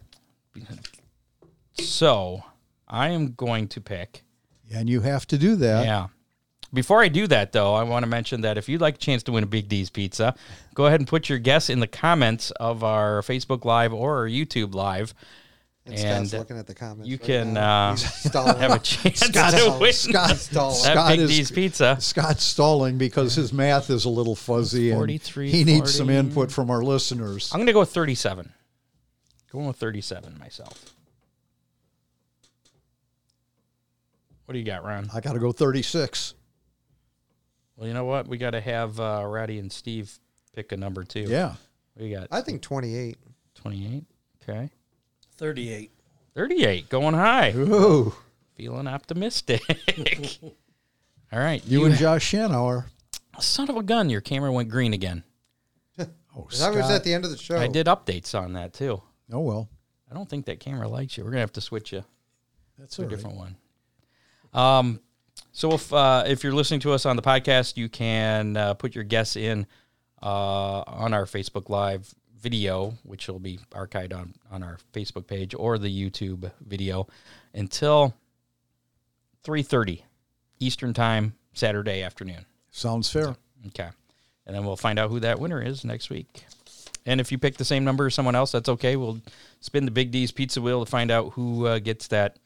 Speaker 2: So I am going to pick.
Speaker 3: And you have to do that.
Speaker 2: Yeah. Before I do that, though, I want to mention that if you'd like a chance to win a Big D's pizza, go ahead and put your guess in the comments of our Facebook Live or our YouTube Live.
Speaker 5: And,
Speaker 2: And
Speaker 5: Scott's looking at the comments.
Speaker 2: you
Speaker 5: right
Speaker 2: can,
Speaker 5: now.
Speaker 2: uh, Have a chance
Speaker 3: Scott's-
Speaker 2: to win
Speaker 3: Scott,
Speaker 5: Stalling.
Speaker 2: that
Speaker 3: Scott
Speaker 2: Big
Speaker 3: is-
Speaker 2: D's pizza.
Speaker 3: Scott's stalling because his math is a little fuzzy and
Speaker 2: 43,
Speaker 3: he needs some input from our listeners.
Speaker 2: I'm going to go with 37. Going with 37 myself. What do you got, Ron?
Speaker 3: I got to go 36.
Speaker 2: Well, you know what? We got to have uh, Ratty and Steve pick a number too.
Speaker 3: Yeah.
Speaker 2: We got
Speaker 5: I think 28.
Speaker 2: 28. Okay.
Speaker 4: 38.
Speaker 2: 38. Going high.
Speaker 3: Ooh.
Speaker 2: Feeling optimistic. All right.
Speaker 3: You and Josh Shanauer.
Speaker 2: son of a gun, your camera went green again.
Speaker 3: Oh,
Speaker 5: That was at the end of the show.
Speaker 2: I did updates on that too.
Speaker 3: Oh, well.
Speaker 2: I don't think that camera likes you. We're gonna have to switch you
Speaker 3: That's
Speaker 2: to a
Speaker 3: all right.
Speaker 2: different one. Um, so if uh, if you're listening to us on the podcast, you can uh, put your guess in uh, on our Facebook Live video, which will be archived on on our Facebook page or the YouTube video until three thirty Eastern time Saturday afternoon.
Speaker 3: Sounds fair.
Speaker 2: Okay. And then we'll find out who that winner is next week. And if you pick the same number as someone else, that's okay. We'll spin the Big D's pizza wheel to find out who uh, gets that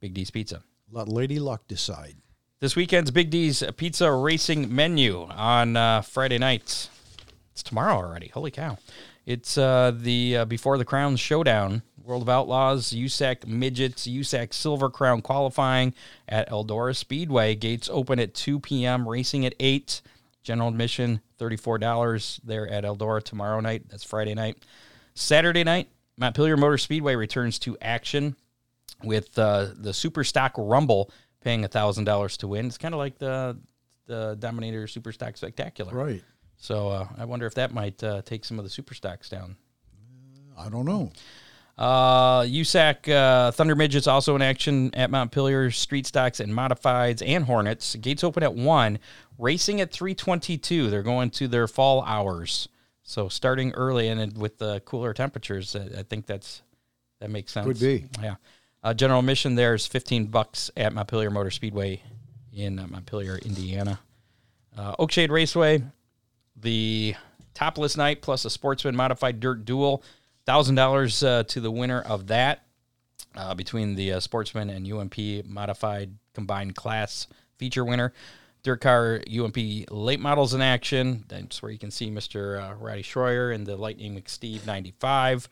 Speaker 2: Big D's pizza.
Speaker 3: Let Lady Luck decide.
Speaker 2: This weekend's Big D's pizza racing menu on uh, Friday night. It's tomorrow already. Holy cow. It's uh, the uh, Before the Crown Showdown, World of Outlaws, USAC Midgets, USAC Silver Crown qualifying at Eldora Speedway. Gates open at 2 p.m., racing at 8. General admission, $34 there at Eldora tomorrow night. That's Friday night. Saturday night, Montpelier Motor Speedway returns to action with uh, the Super Stock Rumble paying $1,000 to win. It's kind of like the, the Dominator Super Stock Spectacular.
Speaker 3: Right.
Speaker 2: So uh, I wonder if that might uh, take some of the super stocks down.
Speaker 3: I don't know.
Speaker 2: Uh, USAC uh, Thunder Midgets also in action at Montpelier. Street stocks and modifieds and Hornets. Gates open at one. Racing at three twenty-two. They're going to their fall hours. So starting early and with the cooler temperatures, I I think that's that makes sense.
Speaker 3: Could be.
Speaker 2: Yeah. Uh, general admission there is fifteen bucks at Montpelier Motor Speedway in uh, Montpelier, Indiana. Uh, Oakshade Raceway, the topless night plus a sportsman modified dirt duel. Thousand dollars uh, to the winner of that uh, between the uh, sportsman and UMP modified combined class feature winner. Dirt Car UMP late models in action. That's where you can see Mr. Uh, Rody Schroyer in the Lightning McSteve 95.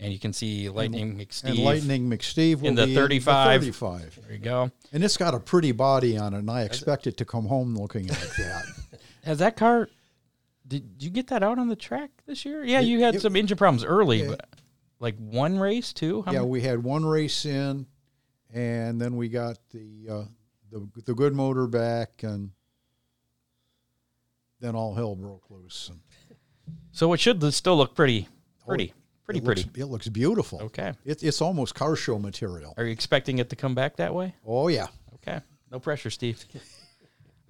Speaker 2: And you can see Lightning McSteve.
Speaker 3: And Lightning McSteve will
Speaker 2: in the
Speaker 3: be
Speaker 2: 35.
Speaker 3: In the 35.
Speaker 2: There you go.
Speaker 3: And it's got a pretty body on it, and I expect it to come home looking like that.
Speaker 2: Has that car? Did you get that out on the track this year? Yeah, you had
Speaker 3: it-
Speaker 2: some engine problems early, but like one race too. How
Speaker 3: yeah,
Speaker 2: many-
Speaker 3: we had one race in, and then we got the uh, the the good motor back, and then all hell broke loose. And
Speaker 2: so it should still look pretty, pretty, pretty,
Speaker 3: it
Speaker 2: pretty.
Speaker 3: Looks, it looks beautiful.
Speaker 2: Okay.
Speaker 3: It, it's almost car show material.
Speaker 2: Are you expecting it to come back that way?
Speaker 3: Oh yeah.
Speaker 2: Okay. No pressure, Steve.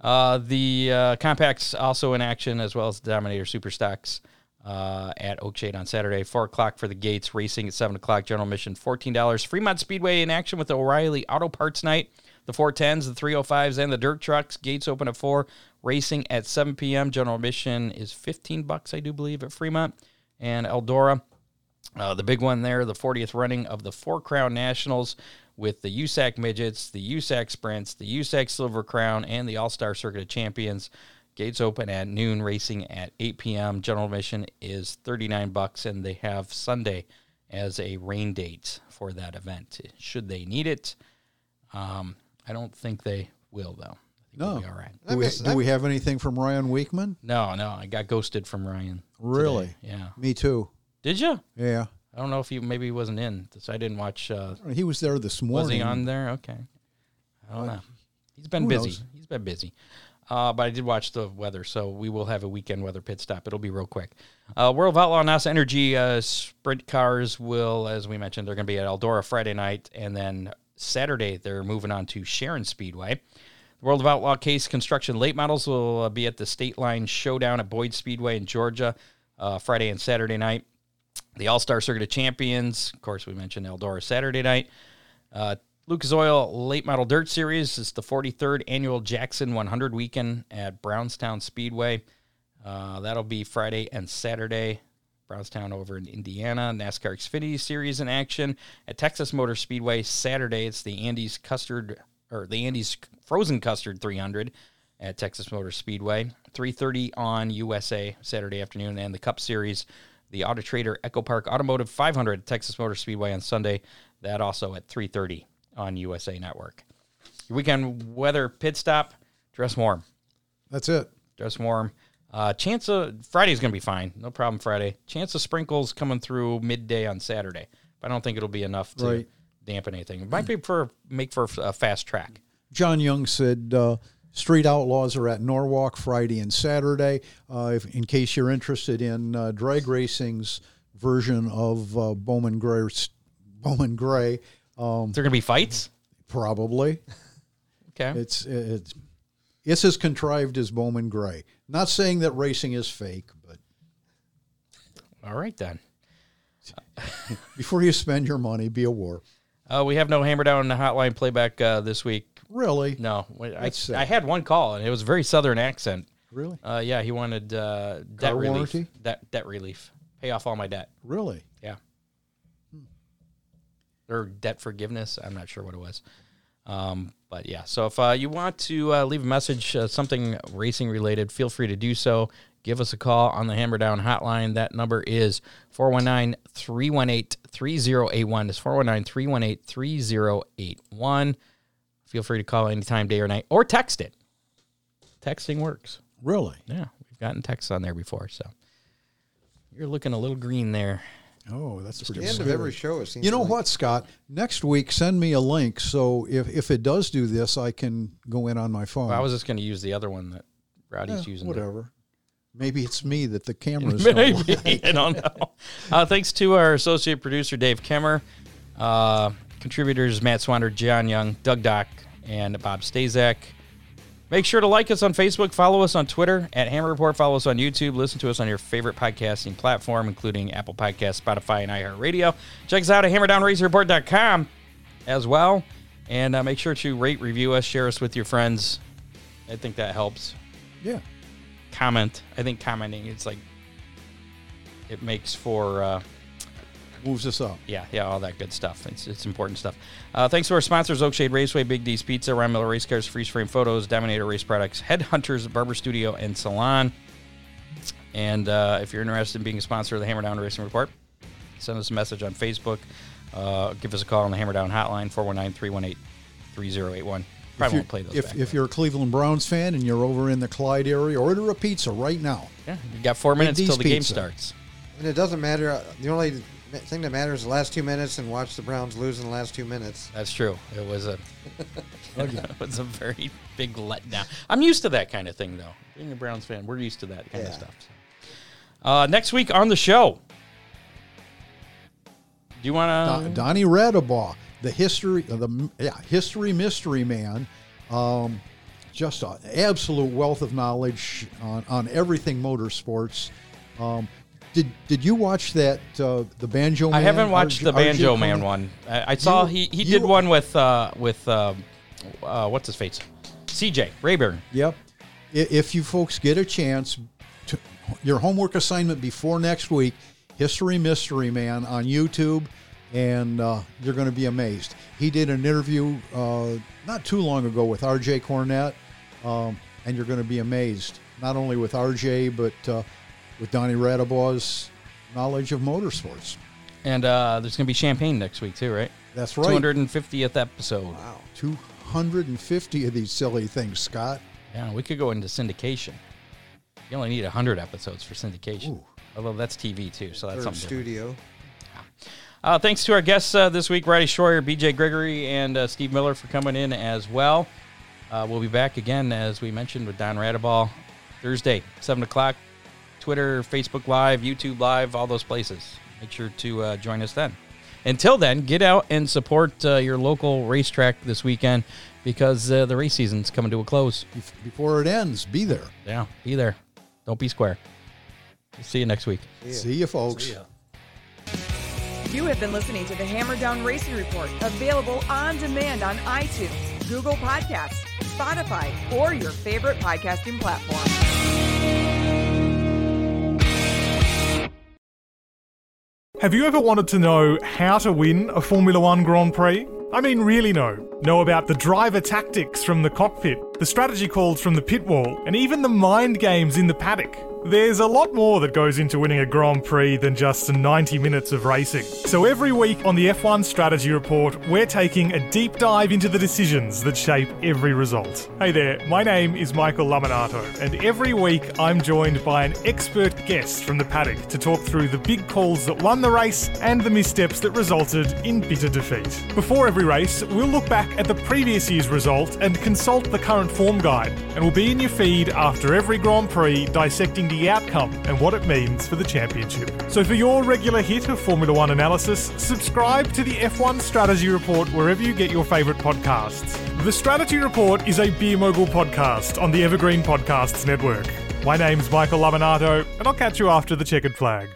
Speaker 2: Uh, the uh, compacts also in action, as well as the Dominator Super Stocks uh, at Oakshade on Saturday. Four o'clock for the gates. Racing at seven o'clock. General admission fourteen dollars. Fremont Speedway in action with the O'Reilly Auto Parts Night. The 410s, the 305s, and the dirt trucks. Gates open at four. Racing at 7 p.m. General admission is 15 bucks, I do believe, at Fremont and Eldora. Uh, the big one there, the 40th running of the Four Crown Nationals with the USAC Midgets, the USAC Sprints, the USAC Silver Crown, and the All Star Circuit of Champions. Gates open at noon, racing at 8 p.m. General admission is 39 bucks, and they have Sunday as a rain date for that event. Should they need it, um, I don't think they will, though.
Speaker 3: No.
Speaker 2: we'll be all right.
Speaker 3: Do, we, do we have anything from Ryan Weekman?
Speaker 2: No, no, I got ghosted from Ryan.
Speaker 3: Really?
Speaker 2: today. Yeah.
Speaker 3: Me too.
Speaker 2: Did you?
Speaker 3: Yeah.
Speaker 2: I don't know if he maybe he wasn't in, so I didn't watch. Uh,
Speaker 3: He was there this morning.
Speaker 2: Was he on there? Okay. I don't know. He's been busy.
Speaker 3: knows?
Speaker 2: He's been busy. Uh, but I did watch the weather, so we will have a weekend weather pit stop. It'll be real quick. Uh, World of Outlaw NOS Energy uh, sprint cars will, as we mentioned, they're going to be at Eldora Friday night, and then Saturday they're moving on to Sharon Speedway. The World of Outlaw Case Construction late models will uh, be at the State Line Showdown at Boyd Speedway in Georgia uh, Friday and Saturday night. The All Star Circuit of Champions, of course, we mentioned Eldora Saturday night. Uh, Lucas Oil Late Model Dirt Series is the 43rd annual Jackson 100 weekend at Brownstown Speedway. Uh, that'll be Friday and Saturday. Brownstown over in Indiana. NASCAR Xfinity Series in action at Texas Motor Speedway Saturday. It's the Andy's Custard or the Andy's Frozen Custard 300 at Texas Motor Speedway. 3:30 on USA Saturday afternoon, and the Cup Series, the Auto Trader EchoPark Automotive 500 Texas Motor Speedway on Sunday. That also at 3:30 on USA Network. Your weekend weather pit stop. Dress warm.
Speaker 3: That's it.
Speaker 2: Dress warm. Uh, chance of Friday's going to be fine. No problem Friday. Chance of sprinkles coming through midday on Saturday. But I don't think it'll be enough to
Speaker 3: Right.
Speaker 2: dampen anything. It might be for make for a fast track.
Speaker 3: John Young said uh, Street Outlaws are at Norwalk Friday and Saturday. Uh, if, in case you're interested in uh, drag racing's version of uh, Bowman Gray, Bowman Gray, um,
Speaker 2: there going to be fights?
Speaker 3: probably
Speaker 2: Okay.
Speaker 3: it's it's it's as contrived as Bowman Gray. Not saying that racing is fake, but
Speaker 2: All right then.
Speaker 3: before you spend your money, be aware.
Speaker 2: Uh, we have no hammer down on the hotline playback uh, this week.
Speaker 3: Really,
Speaker 2: No, I, I had one call and it was a very southern accent.
Speaker 3: really,
Speaker 2: Uh, yeah, he wanted uh, debt relief.
Speaker 3: warranty?
Speaker 2: Debt, debt relief. Pay off all my debt.
Speaker 3: really.
Speaker 2: Yeah. Or debt forgiveness. I'm not sure what it was. Um, but yeah, so if uh, you want to uh, leave a message, uh, something racing related, feel free to do so. Give us a call on the Hammer Down hotline. That number is 419 318 3081. It's 419 318 3081. Feel free to call anytime, day or night, or text it. Texting works.
Speaker 3: Really?
Speaker 2: Yeah, we've gotten texts on there before. So you're looking a little green there.
Speaker 3: Oh, that's pretty.
Speaker 5: The end of every show, it seems.
Speaker 3: You know
Speaker 5: like.
Speaker 3: what, Scott? Next week, send me a link so if, if it does do this, I can go in on my phone.
Speaker 2: Well, I was just going to use the other one that Rowdy's
Speaker 3: Yeah,
Speaker 2: using.
Speaker 3: whatever. Maybe it's me that the cameras don't.
Speaker 2: Maybe. I don't know. Uh, thanks to our associate producer, Dave Kemmer, uh, contributors Matt Swander, John Young, Doug Dock, and Bob Stazak. Make sure to like us on Facebook, follow us on Twitter at Hammer Report, follow us on YouTube, listen to us on your favorite podcasting platform, including Apple Podcasts, Spotify, and iHeartRadio. Check us out at hammerdownracerreport.com as well. And uh, make sure to rate, review us, share us with your friends. I think that helps
Speaker 3: Yeah.
Speaker 2: comment. I think commenting it's like it makes for uh,
Speaker 3: moves us up.
Speaker 2: Yeah, yeah, all that good stuff. It's it's important stuff. Uh, thanks to our sponsors: Oakshade Raceway, Big D's Pizza, Ryan Miller Race Cars, Freeze Frame Photos, Dominator Race Products, Headhunters Barber Studio and Salon. And uh, if you're interested in being a sponsor of the Hammer Down Racing Report, send us a message on Facebook. Uh, give us a call on the Hammer Down hotline 419-318-3081. Probably
Speaker 3: If, you-
Speaker 2: won't play those.
Speaker 3: if,
Speaker 2: back,
Speaker 3: if
Speaker 2: but-
Speaker 3: you're a Cleveland Browns fan and you're over in the Clyde area, order a pizza right now.
Speaker 2: yeah, you got four minutes
Speaker 3: D's
Speaker 2: till the game starts.
Speaker 5: And it doesn't matter. uh, The only ma- thing that matters is the last two minutes and watch the Browns lose in the last two minutes.
Speaker 2: That's true. It was a it was a very big letdown. I'm used to that kind of thing, though. Being a Browns fan, we're used to that kind of stuff. so. Uh, next week on the show, do you want
Speaker 3: Don-
Speaker 2: to?
Speaker 3: Donnie Radabaugh, the history, uh, the yeah, history mystery man, um, just an absolute wealth of knowledge on, on everything motorsports. Um, did did you watch that uh, the Banjo? Man?
Speaker 2: I haven't watched the Banjo Man
Speaker 3: Cohen?
Speaker 2: one. I, I saw
Speaker 3: You-
Speaker 2: he he
Speaker 3: you-
Speaker 2: did one with uh, with um uh, what's his face, CJ Rayburn.
Speaker 3: Yep. If you folks get a chance, to, your homework assignment before next week, History Mystery Man on YouTube, and uh, you're going to be amazed. He did an interview uh, not too long ago with RJ Cornett, um, and you're going to be amazed, not only with RJ, but uh, with Donnie Radabaugh's knowledge of motorsports.
Speaker 2: And uh, there's gonna be champagne next week too, right?
Speaker 3: That's right.
Speaker 2: 250th episode.
Speaker 5: Wow.
Speaker 3: 250 of these silly things, Scott.
Speaker 2: Yeah, we could go into syndication. You only need 100 episodes for syndication.
Speaker 3: Ooh.
Speaker 2: Although that's TV too, so that's
Speaker 5: Third
Speaker 2: something. different.
Speaker 5: studio.
Speaker 2: Uh, thanks to our guests uh, this week, Rody Schroyer, BJ Gregory, and uh, Steve Miller for coming in as well. Uh, we'll be back again, as we mentioned, with Don Radabaugh Thursday, 7 o'clock. Twitter, Facebook Live, YouTube Live, all those places. Make sure to uh, join us then. Until then, get out and support uh, your local racetrack this weekend because uh, the race season's coming to a close.
Speaker 3: Before it ends, be there.
Speaker 2: Yeah, be there. Don't be square. See you next week.
Speaker 3: See you, folks.
Speaker 4: Yeah.
Speaker 1: You have been listening to the Hammer Down Racing Report, available on demand on iTunes, Google Podcasts, Spotify, or your favorite podcasting platform.
Speaker 7: Have you ever wanted to know how to win a Formula One Grand Prix? I mean, really know. Know about the driver tactics from the cockpit, the strategy calls from the pit wall, and even the mind games in the paddock. There's a lot more that goes into winning a Grand Prix than just 90 minutes of racing. So every week on the F1 Strategy Report, we're taking a deep dive into the decisions that shape every result. Hey there, my name is Michael Lamonato, and every week I'm joined by an expert guest from the paddock to talk through the big calls that won the race and the missteps that resulted in bitter defeat. Before every race, we'll look back at the previous year's result and consult the current form guide, and we'll be in your feed after every Grand Prix dissecting the outcome and what it means for the championship. So for your regular hit of Formula One analysis, subscribe to the F1 Strategy Report wherever you get your favourite podcasts. The Strategy Report is a Beer Mogul podcast on the Evergreen Podcasts Network. My name's Michael Lamonato, and I'll catch you after the checkered flag.